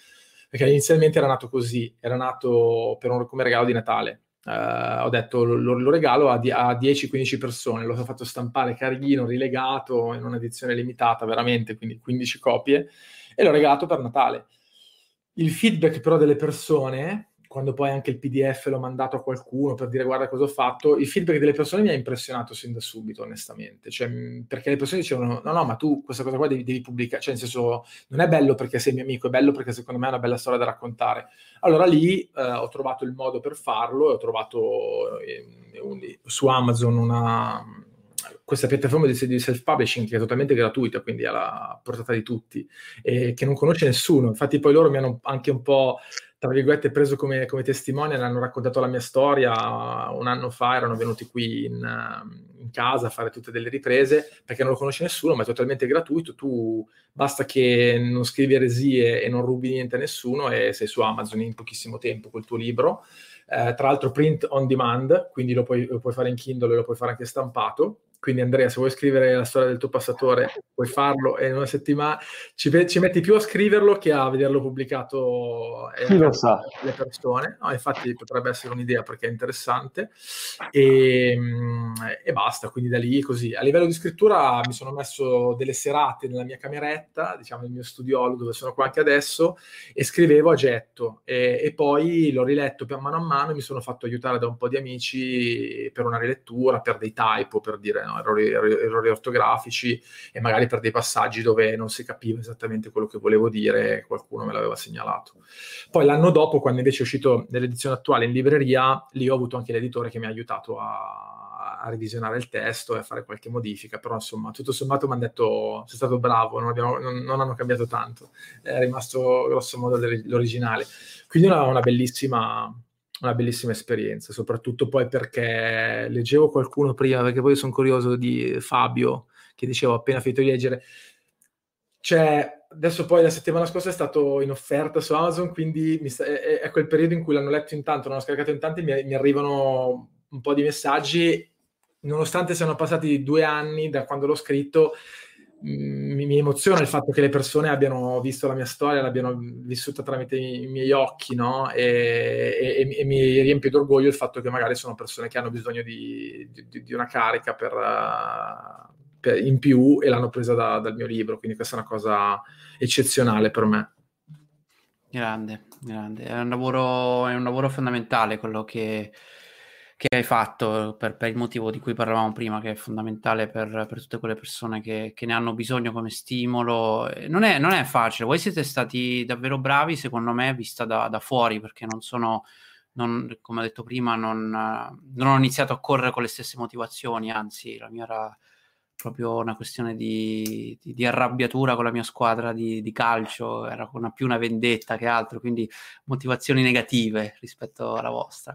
perché inizialmente era nato così, era nato un, come regalo di Natale. Uh, ho detto lo, lo regalo a, a 10-15 persone, l'ho fatto stampare carino, rilegato in un'edizione limitata veramente, quindi 15 copie, e l'ho regalato per Natale. Il feedback però delle persone quando poi anche il PDF l'ho mandato a qualcuno per dire guarda cosa ho fatto, il feedback delle persone mi ha impressionato sin da subito, onestamente. Cioè, perché le persone dicevano no, no, ma tu questa cosa qua devi, devi pubblicare, cioè nel senso non è bello perché sei mio amico, è bello perché secondo me è una bella storia da raccontare. Allora lì eh, ho trovato il modo per farlo e ho trovato eh, un, su Amazon una, questa piattaforma di, self-publishing che è totalmente gratuita, quindi alla portata di tutti, e che non conosce nessuno. Infatti poi loro mi hanno anche un po' tra virgolette, preso come, come testimonial, hanno raccontato la mia storia un anno fa, erano venuti qui in, in, casa a fare tutte delle riprese, perché non lo conosce nessuno, ma è totalmente gratuito, tu basta che non scrivi eresie e non rubi niente a nessuno e sei su Amazon in pochissimo tempo col tuo libro. Eh, tra l'altro print on demand, quindi lo puoi, lo puoi fare in Kindle e lo puoi fare anche stampato quindi Andrea, se vuoi scrivere la storia del tuo passatore, puoi farlo e in una settimana ci, ci metti più a scriverlo che a vederlo pubblicato sa. le persone. No, infatti potrebbe essere un'idea perché è interessante. E, mm, e, basta, quindi da lì così. A livello di scrittura mi sono messo delle serate nella mia cameretta, diciamo il mio studiolo dove sono qua anche adesso, e scrivevo a getto. E, e poi l'ho riletto per mano a mano e mi sono fatto aiutare da un po' di amici per una rilettura, per dei typo, per dire no? errori, errori, ortografici e magari per dei passaggi dove non si capiva esattamente quello che volevo dire qualcuno me l'aveva segnalato. Poi l'anno dopo, quando invece è uscito nell'edizione attuale in libreria, lì ho avuto anche l'editore che mi ha aiutato a, a revisionare il testo e a fare qualche modifica, però insomma tutto sommato mi hanno detto sei stato bravo, non, abbiamo, non, non, hanno cambiato tanto, è rimasto grosso modo l'originale. Quindi una, una bellissima una bellissima esperienza, soprattutto poi perché leggevo qualcuno prima, perché poi sono curioso di Fabio, che dicevo appena finito di leggere, cioè, adesso poi la settimana scorsa è stato in offerta su Amazon, quindi sta, è, è, quel periodo in cui l'hanno letto in tanto, l'hanno scaricato in tanti, mi, mi arrivano un po' di messaggi, nonostante siano passati due anni da quando l'ho scritto, mi, mi, emoziona il fatto che le persone abbiano visto la mia storia, l'abbiano vissuta tramite i, i miei occhi, no? E, e, e, mi riempie d'orgoglio il fatto che magari sono persone che hanno bisogno di, di, di una carica per, uh, per, in più e l'hanno presa da, dal mio libro, quindi questa è una cosa eccezionale per me. Grande, grande. È un lavoro, è un lavoro fondamentale quello che che hai fatto per, per, il motivo di cui parlavamo prima, che è fondamentale per, per tutte quelle persone che, che, ne hanno bisogno come stimolo. Non è, non è, facile, voi siete stati davvero bravi, secondo me, vista da, da fuori, perché non sono, non, come ho detto prima, non, non, ho iniziato a correre con le stesse motivazioni, anzi, la mia era proprio una questione di, di, di arrabbiatura con la mia squadra di, di calcio, era una, più una vendetta che altro, quindi motivazioni negative rispetto alla vostra.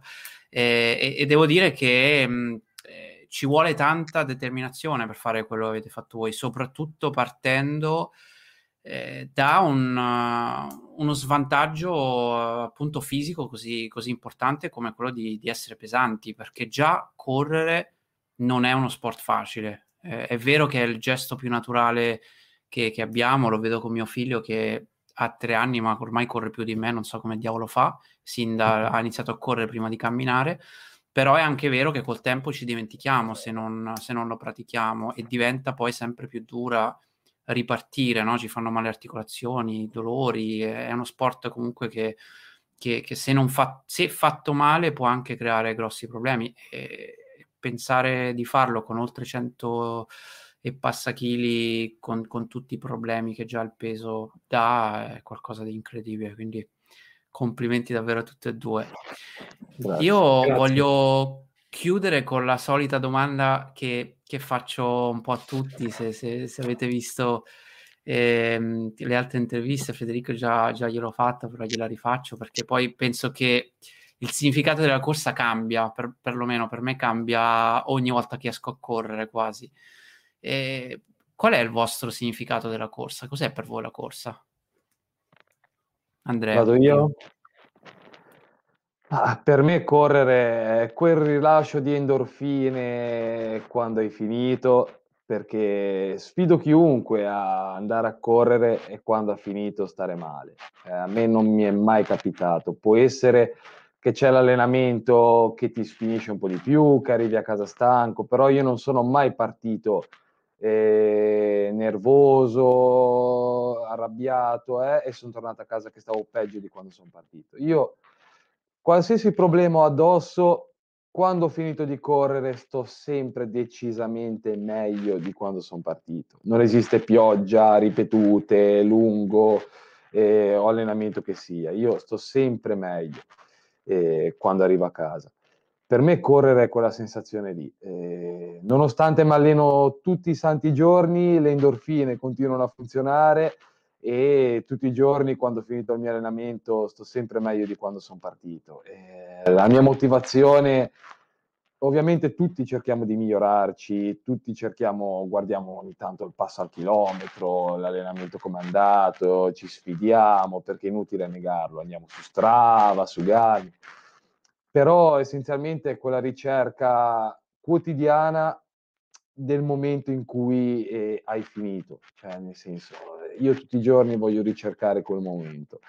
E, e devo dire che mh, eh, ci vuole tanta determinazione per fare quello che avete fatto voi, soprattutto partendo eh, da un, uh, uno svantaggio uh, appunto fisico così, così, importante come quello di, essere pesanti, perché già correre non è uno sport facile. Eh, è vero che è il gesto più naturale che, che abbiamo, lo vedo con mio figlio che ha tre anni, ma ormai corre più di me, non so come diavolo fa, sin da, ha iniziato a correre prima di camminare, però è anche vero che col tempo ci dimentichiamo se non, se non lo pratichiamo e diventa poi sempre più dura ripartire, no? ci fanno male le articolazioni, dolori, è uno sport comunque che, che, che se, fa, se fatto male può anche creare grossi problemi. E pensare di farlo con oltre 100 e passa chili con, con, tutti i problemi che già il peso dà è qualcosa di incredibile. Quindi complimenti davvero a tutti e due. Grazie. Io Grazie. voglio chiudere con la solita domanda che, che faccio un po' a tutti, se, se, se avete visto ehm, le altre interviste, Federico già, già gliel'ho fatta, però gliela rifaccio perché poi penso che il significato della corsa cambia, per, perlomeno per me cambia ogni volta che esco a correre quasi. E qual è il vostro significato della corsa? Cos'è per voi la corsa? Andrea. Vado io? Ah, per me correre è quel rilascio di endorfine quando hai finito, perché sfido chiunque a andare a correre e quando ha finito stare male. Eh, a me non mi è mai capitato. Può essere che c'è l'allenamento che ti sfinisce un po' di più, che arrivi a casa stanco, però io non sono mai partito eh, nervoso, arrabbiato eh, e sono tornato a casa che stavo peggio di quando sono partito. Io qualsiasi problema ho addosso, quando ho finito di correre sto sempre decisamente meglio di quando sono partito. Non esiste pioggia, ripetute, lungo eh, o allenamento che sia. Io sto sempre meglio eh, quando arrivo a casa per me correre è quella sensazione lì. Eh, nonostante mi alleno tutti i santi giorni, le endorfine continuano a funzionare e tutti i giorni quando ho finito il mio allenamento sto sempre meglio di quando sono partito. Eh, la mia motivazione, ovviamente tutti cerchiamo di migliorarci, tutti cerchiamo, guardiamo ogni tanto il passo al chilometro, l'allenamento come è andato, ci sfidiamo perché è inutile negarlo, andiamo su Strava, su Gani però essenzialmente è quella ricerca quotidiana del momento in cui eh, hai finito, cioè nel senso io tutti i giorni voglio ricercare quel momento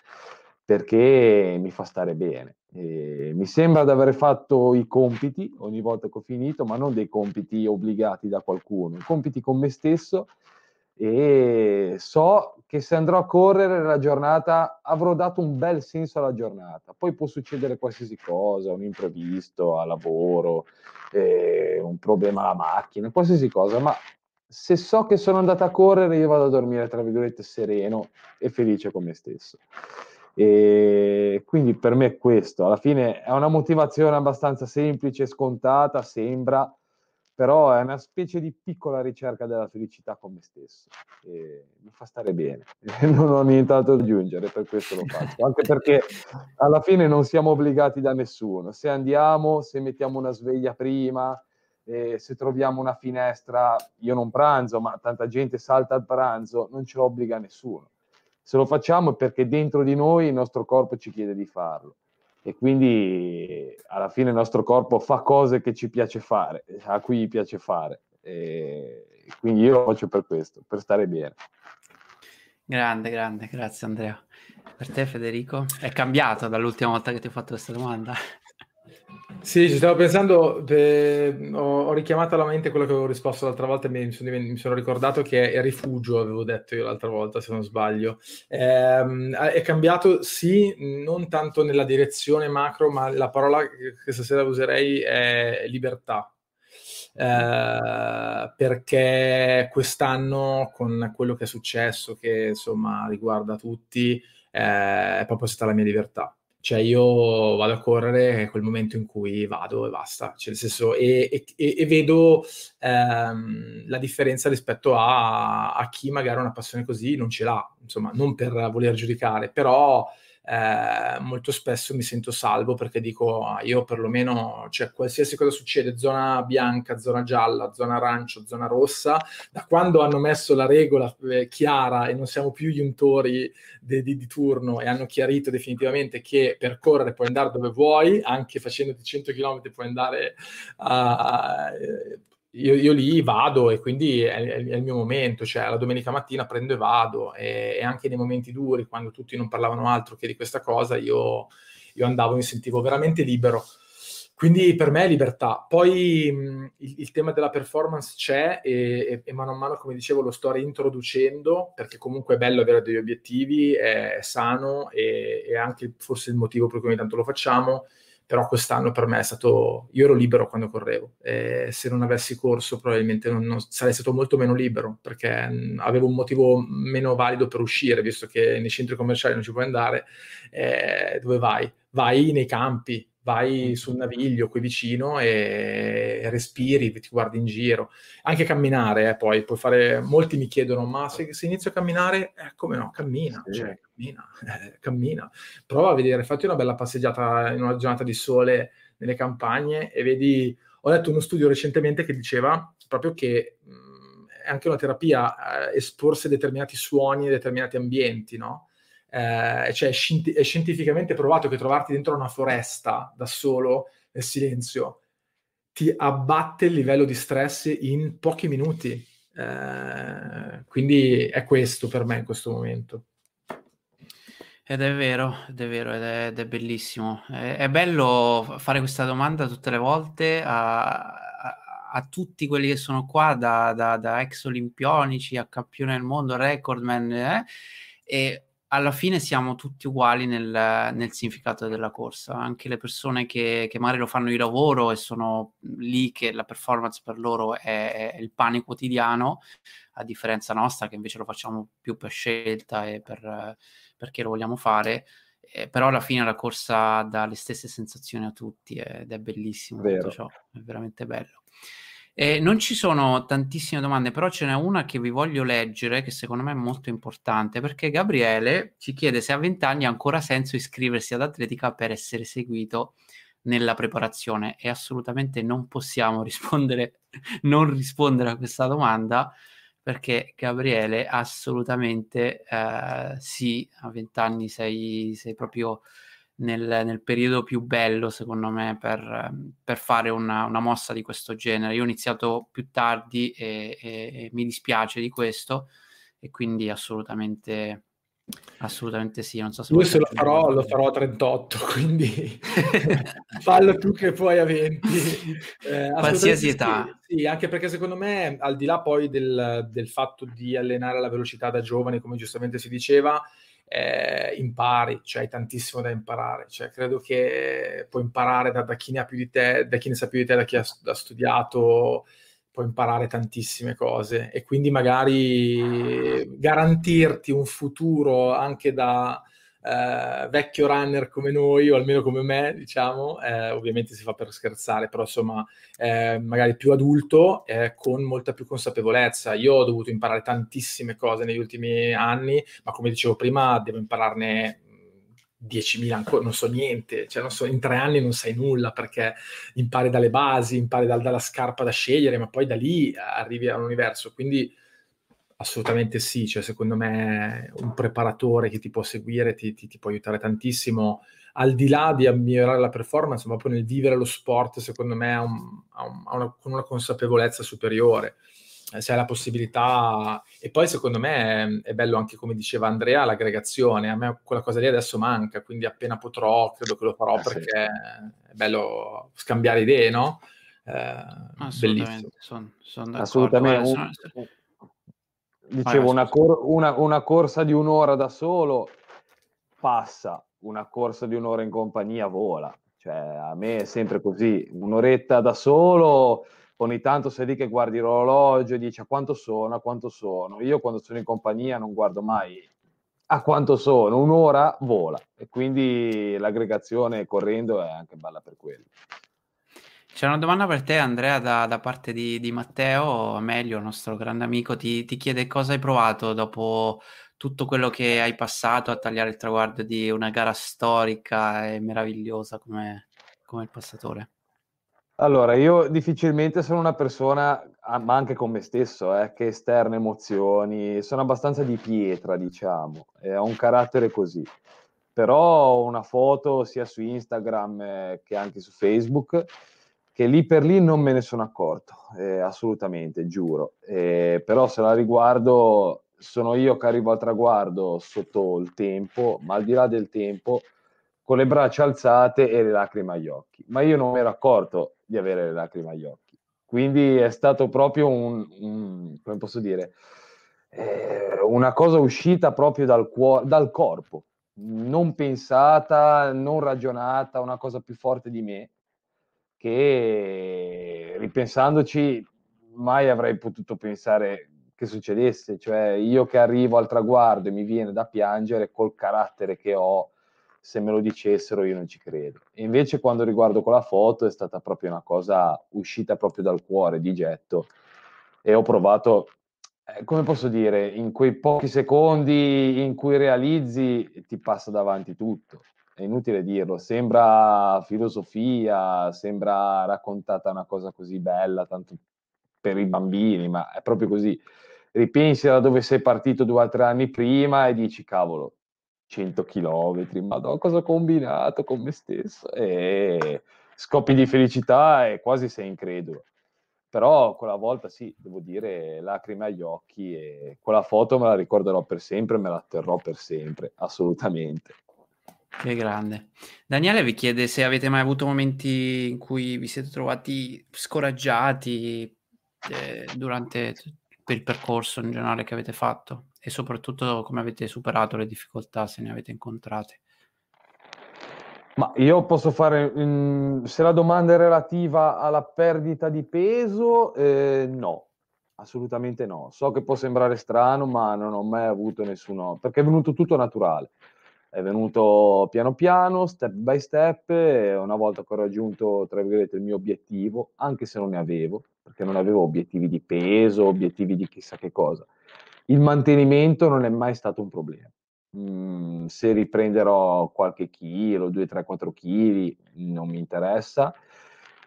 perché mi fa stare bene. E mi sembra di aver fatto i compiti ogni volta che ho finito, ma non dei compiti obbligati da qualcuno, compiti con me stesso e so che se andrò a correre la giornata avrò dato un bel senso alla giornata. Poi può succedere qualsiasi cosa, un imprevisto a lavoro, eh, un problema alla macchina, qualsiasi cosa, ma se so che sono andata a correre io vado a dormire tra virgolette sereno e felice con me stesso. E quindi per me è questo, alla fine è una motivazione abbastanza semplice, scontata, sembra, però è una specie di piccola ricerca della felicità con me stesso. E mi fa stare bene. Non ho nient'altro da aggiungere per questo lo faccio. Anche perché alla fine non siamo obbligati da nessuno. Se andiamo se mettiamo una sveglia prima eh, se troviamo una finestra io non pranzo ma tanta gente salta al pranzo non ce lo obbliga nessuno se lo facciamo è perché dentro di noi il nostro corpo ci chiede di farlo e quindi alla fine il nostro corpo fa cose che ci piace fare, a cui piace fare. E quindi io lo faccio per questo, per stare bene. Grande, grande, grazie Andrea. Per te Federico? È cambiato dall'ultima volta che ti ho fatto questa domanda? Sì, ci stavo pensando, eh, ho, ho, richiamato alla mente quello che avevo risposto l'altra volta mi sono, mi sono ricordato che è rifugio, avevo detto io l'altra volta, se non sbaglio. Eh, è cambiato, sì, non tanto nella direzione macro, ma la parola che stasera userei è libertà. Eh, perché quest'anno, con quello che è successo, che insomma riguarda tutti, eh, è proprio stata la mia libertà cioè io vado a correre è quel momento in cui vado e basta, cioè nel senso, e, e, e vedo ehm, la differenza rispetto a, a, chi magari una passione così non ce l'ha, insomma, non per voler giudicare, però eh, molto spesso mi sento salvo perché dico ah, io perlomeno, cioè qualsiasi cosa succede, zona bianca, zona gialla, zona arancio, zona rossa, da quando hanno messo la regola eh, chiara e non siamo più gli untori di, di, di, turno e hanno chiarito definitivamente che per correre puoi andare dove vuoi, anche facendoti 100 km puoi andare a... Uh, io, io, lì vado e quindi è, è, è, il mio momento, cioè la domenica mattina prendo e vado e, e, anche nei momenti duri, quando tutti non parlavano altro che di questa cosa, io, io andavo e mi sentivo veramente libero. Quindi per me è libertà. Poi mh, il, il, tema della performance c'è e, e, e, mano a mano, come dicevo, lo sto reintroducendo perché comunque è bello avere degli obiettivi, è, è sano e, e anche forse il motivo per cui ogni tanto lo facciamo però quest'anno per me è stato, io ero libero quando correvo, e se non avessi corso probabilmente non, non sarei stato molto meno libero, perché mh, avevo un motivo meno valido per uscire, visto che nei centri commerciali non ci puoi andare, eh, dove vai? Vai nei campi, vai sul naviglio qui vicino e respiri, ti guardi in giro. Anche camminare, eh, poi puoi fare. Molti mi chiedono: ma se, se inizio a camminare, eh, come no? Cammina, sì. cioè, cammina, eh, cammina. Prova a vedere, fatti una bella passeggiata in una giornata di sole nelle campagne e vedi. Ho letto uno studio recentemente che diceva proprio che mh, è anche una terapia eh, esporsi a determinati suoni, a determinati ambienti, no? Eh, cioè è scientificamente provato che trovarti dentro una foresta da solo nel silenzio ti abbatte il livello di stress in pochi minuti. Eh, quindi è questo per me in questo momento. Ed è vero, ed è vero, ed è, ed è bellissimo. È, è, bello fare questa domanda tutte le volte a, a, a tutti quelli che sono qua, da, da, da, ex olimpionici a campione del mondo, recordman, eh? e alla fine siamo tutti uguali nel, nel, significato della corsa. Anche le persone che, che, magari lo fanno di lavoro e sono lì che la performance per loro è, è, il pane quotidiano, a differenza nostra che invece lo facciamo più per scelta e per, perché lo vogliamo fare. Eh, però alla fine la corsa dà le stesse sensazioni a tutti ed è bellissimo Vero. tutto ciò, è veramente bello. Eh, non ci sono tantissime domande, però ce n'è una che vi voglio leggere, che secondo me è molto importante, perché Gabriele ci chiede se a 20 anni ha ancora senso iscriversi ad atletica per essere seguito nella preparazione. E assolutamente non possiamo rispondere, non rispondere a questa domanda perché Gabriele assolutamente eh, sì, a 20 anni sei, sei proprio nel, nel, periodo più bello, secondo me, per, per fare una, una, mossa di questo genere. Io ho iniziato più tardi e, e, e mi dispiace di questo, e quindi assolutamente. Assolutamente sì, non so se Io se lo farò, lo farò a 38, quindi fallo tu che poi a 20. Eh, Qualsiasi età. Sì, anche perché secondo me, al di là poi del, del fatto di allenare la velocità da giovani, come giustamente si diceva, eh, impari, cioè hai tantissimo da imparare. Cioè, credo che puoi imparare da, da, chi ne ha più di te, da chi ne sa più di te, da chi ha, ha studiato, puoi imparare tantissime cose e quindi magari garantirti un futuro anche da, eh, vecchio runner come noi, o almeno come me, diciamo, eh, ovviamente si fa per scherzare, però insomma, eh, magari più adulto, eh, con molta più consapevolezza. Io ho dovuto imparare tantissime cose negli ultimi anni, ma come dicevo prima, devo impararne 10.000 ancora, non so niente, cioè non so, in tre anni non sai nulla perché impari dalle basi, impari dal, dalla scarpa da scegliere, ma poi da lì arrivi all'universo. Quindi Assolutamente sì, cioè secondo me un preparatore che ti può seguire ti, ti, ti può aiutare tantissimo, al di là di migliorare la performance, ma proprio nel vivere lo sport, secondo me ha, un, ha, una, con una consapevolezza superiore. Eh, se hai la possibilità, e poi secondo me è, è, bello anche come diceva Andrea, l'aggregazione. A me quella cosa lì adesso manca, quindi appena potrò, credo che lo farò eh, perché sì. è bello scambiare idee, no? Eh, Assolutamente, sono, sono Assolutamente. Sono, Dicevo, una, cor- una, una, corsa di un'ora da solo passa, una corsa di un'ora in compagnia vola. Cioè, a me è sempre così, un'oretta da solo, ogni tanto sei lì che guardi l'orologio e dici a quanto sono, a quanto sono. Io quando sono in compagnia non guardo mai a quanto sono, un'ora vola e quindi l'aggregazione correndo è anche bella per quello. C'è una domanda per te, Andrea, da, da parte di, di, Matteo Amelio, nostro grande amico. Ti, ti, chiede cosa hai provato dopo tutto quello che hai passato a tagliare il traguardo di una gara storica e meravigliosa come, come il passatore. Allora, io difficilmente sono una persona, ah, ma anche con me stesso, eh, che esterna emozioni, sono abbastanza di pietra, diciamo, e ho un carattere così. Però una foto sia su Instagram eh, che anche su Facebook che lì per lì non me ne sono accorto, eh, assolutamente, giuro. Eh, però se la riguardo, sono io che arrivo al traguardo sotto il tempo, ma al di là del tempo, con le braccia alzate e le lacrime agli occhi. Ma io non mi ero accorto di avere le lacrime agli occhi. Quindi è stato proprio un, un come posso dire, eh, una cosa uscita proprio dal, cuore, dal corpo. non pensata, non ragionata, una cosa più forte di me, che ripensandoci mai avrei potuto pensare che succedesse, cioè io che arrivo al traguardo e mi viene da piangere col carattere che ho, se me lo dicessero io non ci credo. E invece quando riguardo quella foto è stata proprio una cosa uscita proprio dal cuore, di getto, e ho provato, eh, come posso dire, in quei pochi secondi in cui realizzi ti passa davanti tutto. È inutile dirlo, sembra filosofia, sembra raccontata una cosa così bella, tanto per i bambini, ma è proprio così ripensi da dove sei partito due o tre anni prima e dici cavolo 100 chilometri, ma no, cosa ho combinato con me stesso? E scoppi di felicità e quasi sei incredulo. Però quella volta sì, devo dire, lacrime agli occhi e quella foto me la ricorderò per sempre, me la terrò per sempre, assolutamente. Che grande. Daniele vi chiede se avete mai avuto momenti in cui vi siete trovati scoraggiati eh, durante il percorso in generale che avete fatto e soprattutto come avete superato le difficoltà se ne avete incontrate. Ma io posso fare, mh, se la domanda è relativa alla perdita di peso, eh, no, assolutamente no. So che può sembrare strano, ma non ho mai avuto nessuno, perché è venuto tutto naturale. È venuto piano piano, step by step, una volta che ho raggiunto, tra virgolette, il mio obiettivo, anche se non ne avevo, perché non avevo obiettivi di peso, obiettivi di chissà che cosa. Il mantenimento non è mai stato un problema. Mm, se riprenderò qualche chilo, 2, 3, 4 chili, non mi interessa.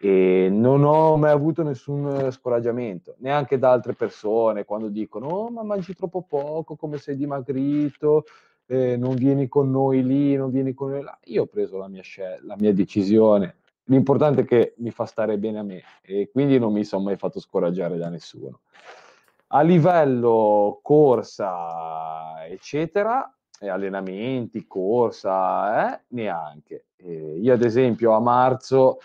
E non ho mai avuto nessun scoraggiamento, neanche da altre persone quando dicono: Oh, ma mangi troppo poco, come sei dimagrito, eh, non vieni con noi lì, non vieni con noi là. Io ho preso la mia, scel- la mia decisione l'importante è che mi fa stare bene a me e quindi non mi sono mai fatto scoraggiare da nessuno. A livello corsa, eccetera, allenamenti, corsa, eh, neanche. E io ad esempio a marzo,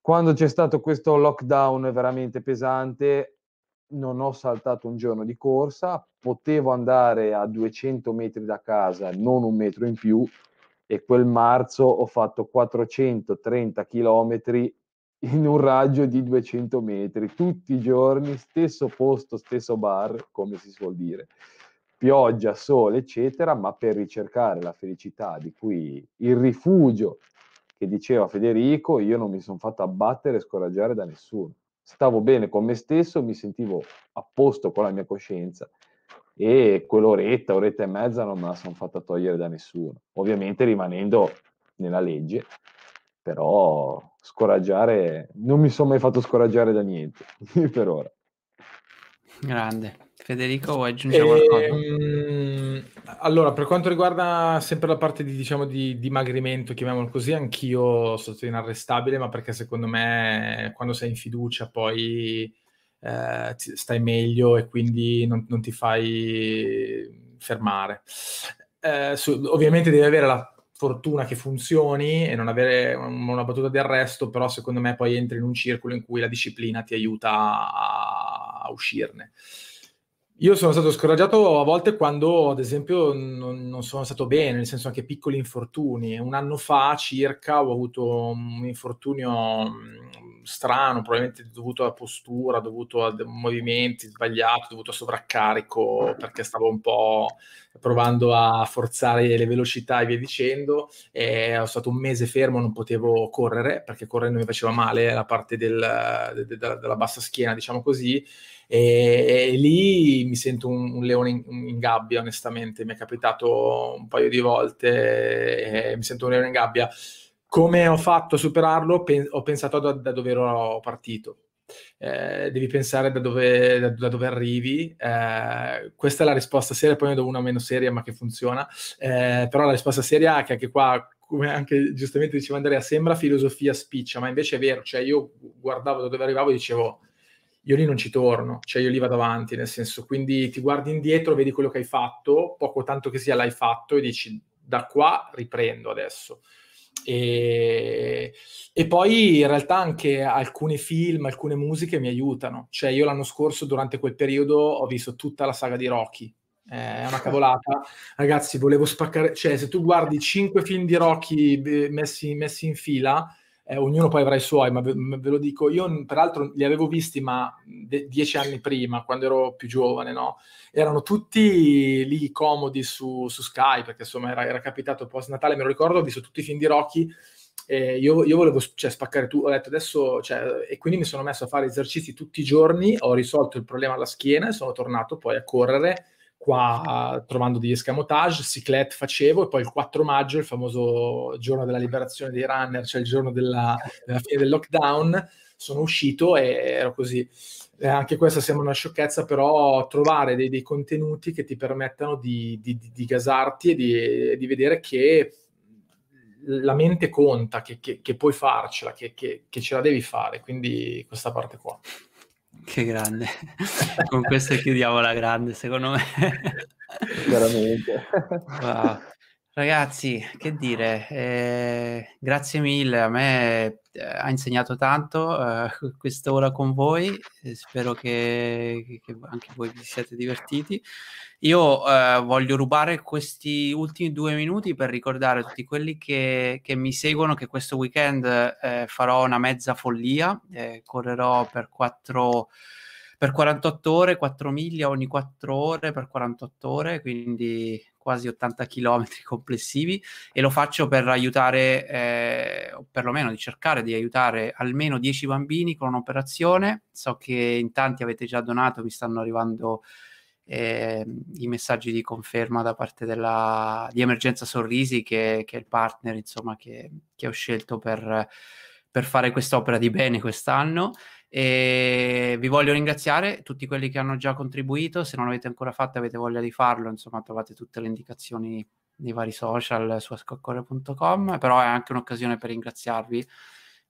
quando c'è stato questo lockdown veramente pesante, non ho saltato un giorno di corsa, potevo andare a 200 metri da casa, non un metro in più, e quel marzo ho fatto 430 chilometri in un raggio di 200 metri, tutti i giorni, stesso posto, stesso bar, come si suol dire, pioggia, sole, eccetera, ma per ricercare la felicità di cui il rifugio che diceva Federico, io non mi sono fatto abbattere e scoraggiare da nessuno. Stavo bene con me stesso, mi sentivo a posto con la mia coscienza e quell'oretta, oretta e mezza non me la sono fatta togliere da nessuno, ovviamente rimanendo nella legge, però scoraggiare, non mi sono mai fatto scoraggiare da niente per ora. Grande. Federico, vuoi aggiungere qualcosa? Ehm, allora, per quanto riguarda sempre la parte di, diciamo, di dimagrimento, chiamiamolo così, anch'io sono inarrestabile, ma perché secondo me quando sei in fiducia poi eh, stai meglio e quindi non, non ti fai fermare. Eh, su, ovviamente devi avere la fortuna che funzioni e non avere una battuta di arresto, però secondo me poi entri in un circolo in cui la disciplina ti aiuta a, a uscirne. Io sono stato scoraggiato a volte quando, ad esempio, non, non, sono stato bene, nel senso anche piccoli infortuni. Un anno fa circa ho avuto un infortunio mm, strano, probabilmente dovuto alla postura, dovuto a movimenti sbagliati, dovuto a sovraccarico, perché stavo un po' provando a forzare le velocità e via dicendo. E ho stato un mese fermo, non potevo correre, perché correndo mi faceva male la parte del, de, de, della bassa schiena, diciamo così e, e lì mi sento un, un leone in, in, gabbia, onestamente. Mi è capitato un paio di volte mi sento un leone in gabbia. Come ho fatto a superarlo? Pen- ho pensato da, da dove ero partito. Eh, devi pensare da dove, da, da dove arrivi. Eh, questa è la risposta seria, poi ne do una meno seria, ma che funziona. Eh, però la risposta seria è che anche qua, come anche giustamente diceva Andrea, sembra filosofia spiccia, ma invece è vero. Cioè, io guardavo da dove arrivavo e dicevo io lì non ci torno, cioè io lì vado avanti, nel senso, quindi ti guardi indietro, vedi quello che hai fatto, poco tanto che sia l'hai fatto e dici da qua riprendo adesso. E, e, poi in realtà anche alcuni film, alcune musiche mi aiutano. Cioè io l'anno scorso durante quel periodo ho visto tutta la saga di Rocky è una cavolata. Ragazzi, volevo spaccare, cioè se tu guardi cinque film di Rocky eh, messi, messi in fila, eh, ognuno poi avrà i suoi, ma ve, ve, lo dico, io peraltro li avevo visti ma de- dieci anni prima, quando ero più giovane, no? Erano tutti lì comodi su, su Sky, perché insomma era, era capitato post Natale, me lo ricordo, ho visto tutti i film di Rocky, eh, io, io, volevo cioè, spaccare tu, ho detto adesso, cioè, e quindi mi sono messo a fare esercizi tutti i giorni, ho risolto il problema alla schiena e sono tornato poi a correre qua trovando degli escamotage, ciclette facevo e poi il 4 maggio, il famoso giorno della liberazione dei runner, cioè il giorno della, della fine del lockdown, sono uscito e ero così. Eh, anche questa sembra una sciocchezza, però trovare dei, dei contenuti che ti permettano di, di, di, di gasarti e di, di vedere che la mente conta, che, che, che puoi farcela, che, che, ce la devi fare, quindi questa parte qua. Che grande. Con questo chiudiamo la grande, secondo me. Veramente. Wow. Ragazzi, che dire, eh, grazie mille, a me eh, ha insegnato tanto eh, quest'ora con voi, spero che, che, anche voi vi siate divertiti. Io eh, voglio rubare questi ultimi due minuti per ricordare a tutti quelli che, che mi seguono che questo weekend eh, farò una mezza follia, eh, correrò per, 4, per 48 ore, 4 miglia ogni 4 ore per 48 ore, quindi quasi 80 km complessivi e lo faccio per aiutare, eh, o perlomeno di cercare di aiutare almeno 10 bambini con un'operazione. So che in tanti avete già donato, mi stanno arrivando eh, i messaggi di conferma da parte della, di Emergenza Sorrisi, che, che è il partner insomma, che, che ho scelto per, per fare quest'opera di bene quest'anno. E vi voglio ringraziare tutti quelli che hanno già contribuito. Se non l'avete ancora fatto avete voglia di farlo, insomma, trovate tutte le indicazioni nei vari social su ascoccore.com. Però è anche un'occasione per ringraziarvi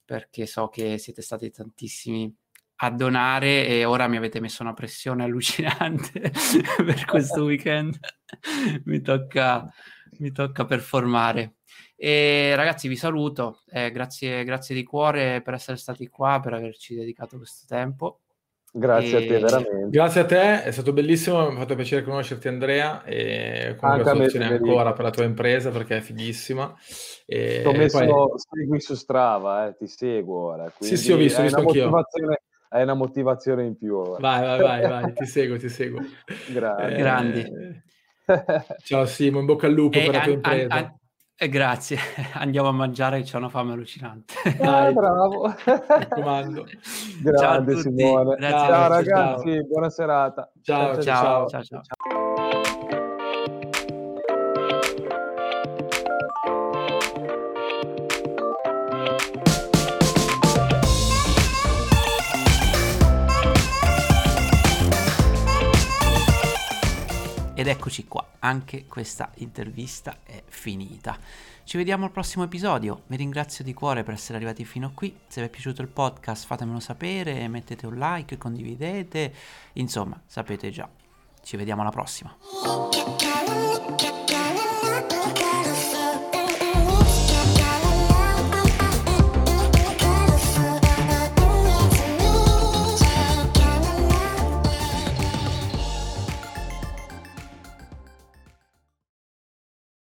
perché so che siete stati tantissimi a donare e ora mi avete messo una pressione allucinante per questo weekend. mi, tocca, mi tocca performare. E ragazzi, vi saluto. Eh, grazie, grazie di cuore per essere stati qua, per averci dedicato questo tempo. Grazie e... a te, veramente. Grazie a te, è stato bellissimo, mi ha fatto piacere conoscerti Andrea e congratulazioni ancora per la tua impresa perché è fighissima. E ho messo, poi... segui su Strava, eh, ti seguo ora. Sì, sì, ho visto, ho visto anch'io hai una motivazione in più. Ora. Vai, vai, vai, vai, ti seguo, ti seguo. Grazie. Eh, Grandi. Ciao Simo, in bocca al lupo e eh, per la tua impresa. An, an, eh, grazie, andiamo a mangiare, c'è una fame allucinante. Ah, bravo. Mi raccomando. Grande Simone. Ciao, ciao ragazzi, ciao. buona serata. ciao, ciao. ciao, ciao. ciao. Ed eccoci qua, anche questa intervista è finita. Ci vediamo al prossimo episodio, vi ringrazio di cuore per essere arrivati fino a qui, se vi è piaciuto il podcast fatemelo sapere, mettete un like, condividete, insomma sapete già. Ci vediamo alla prossima.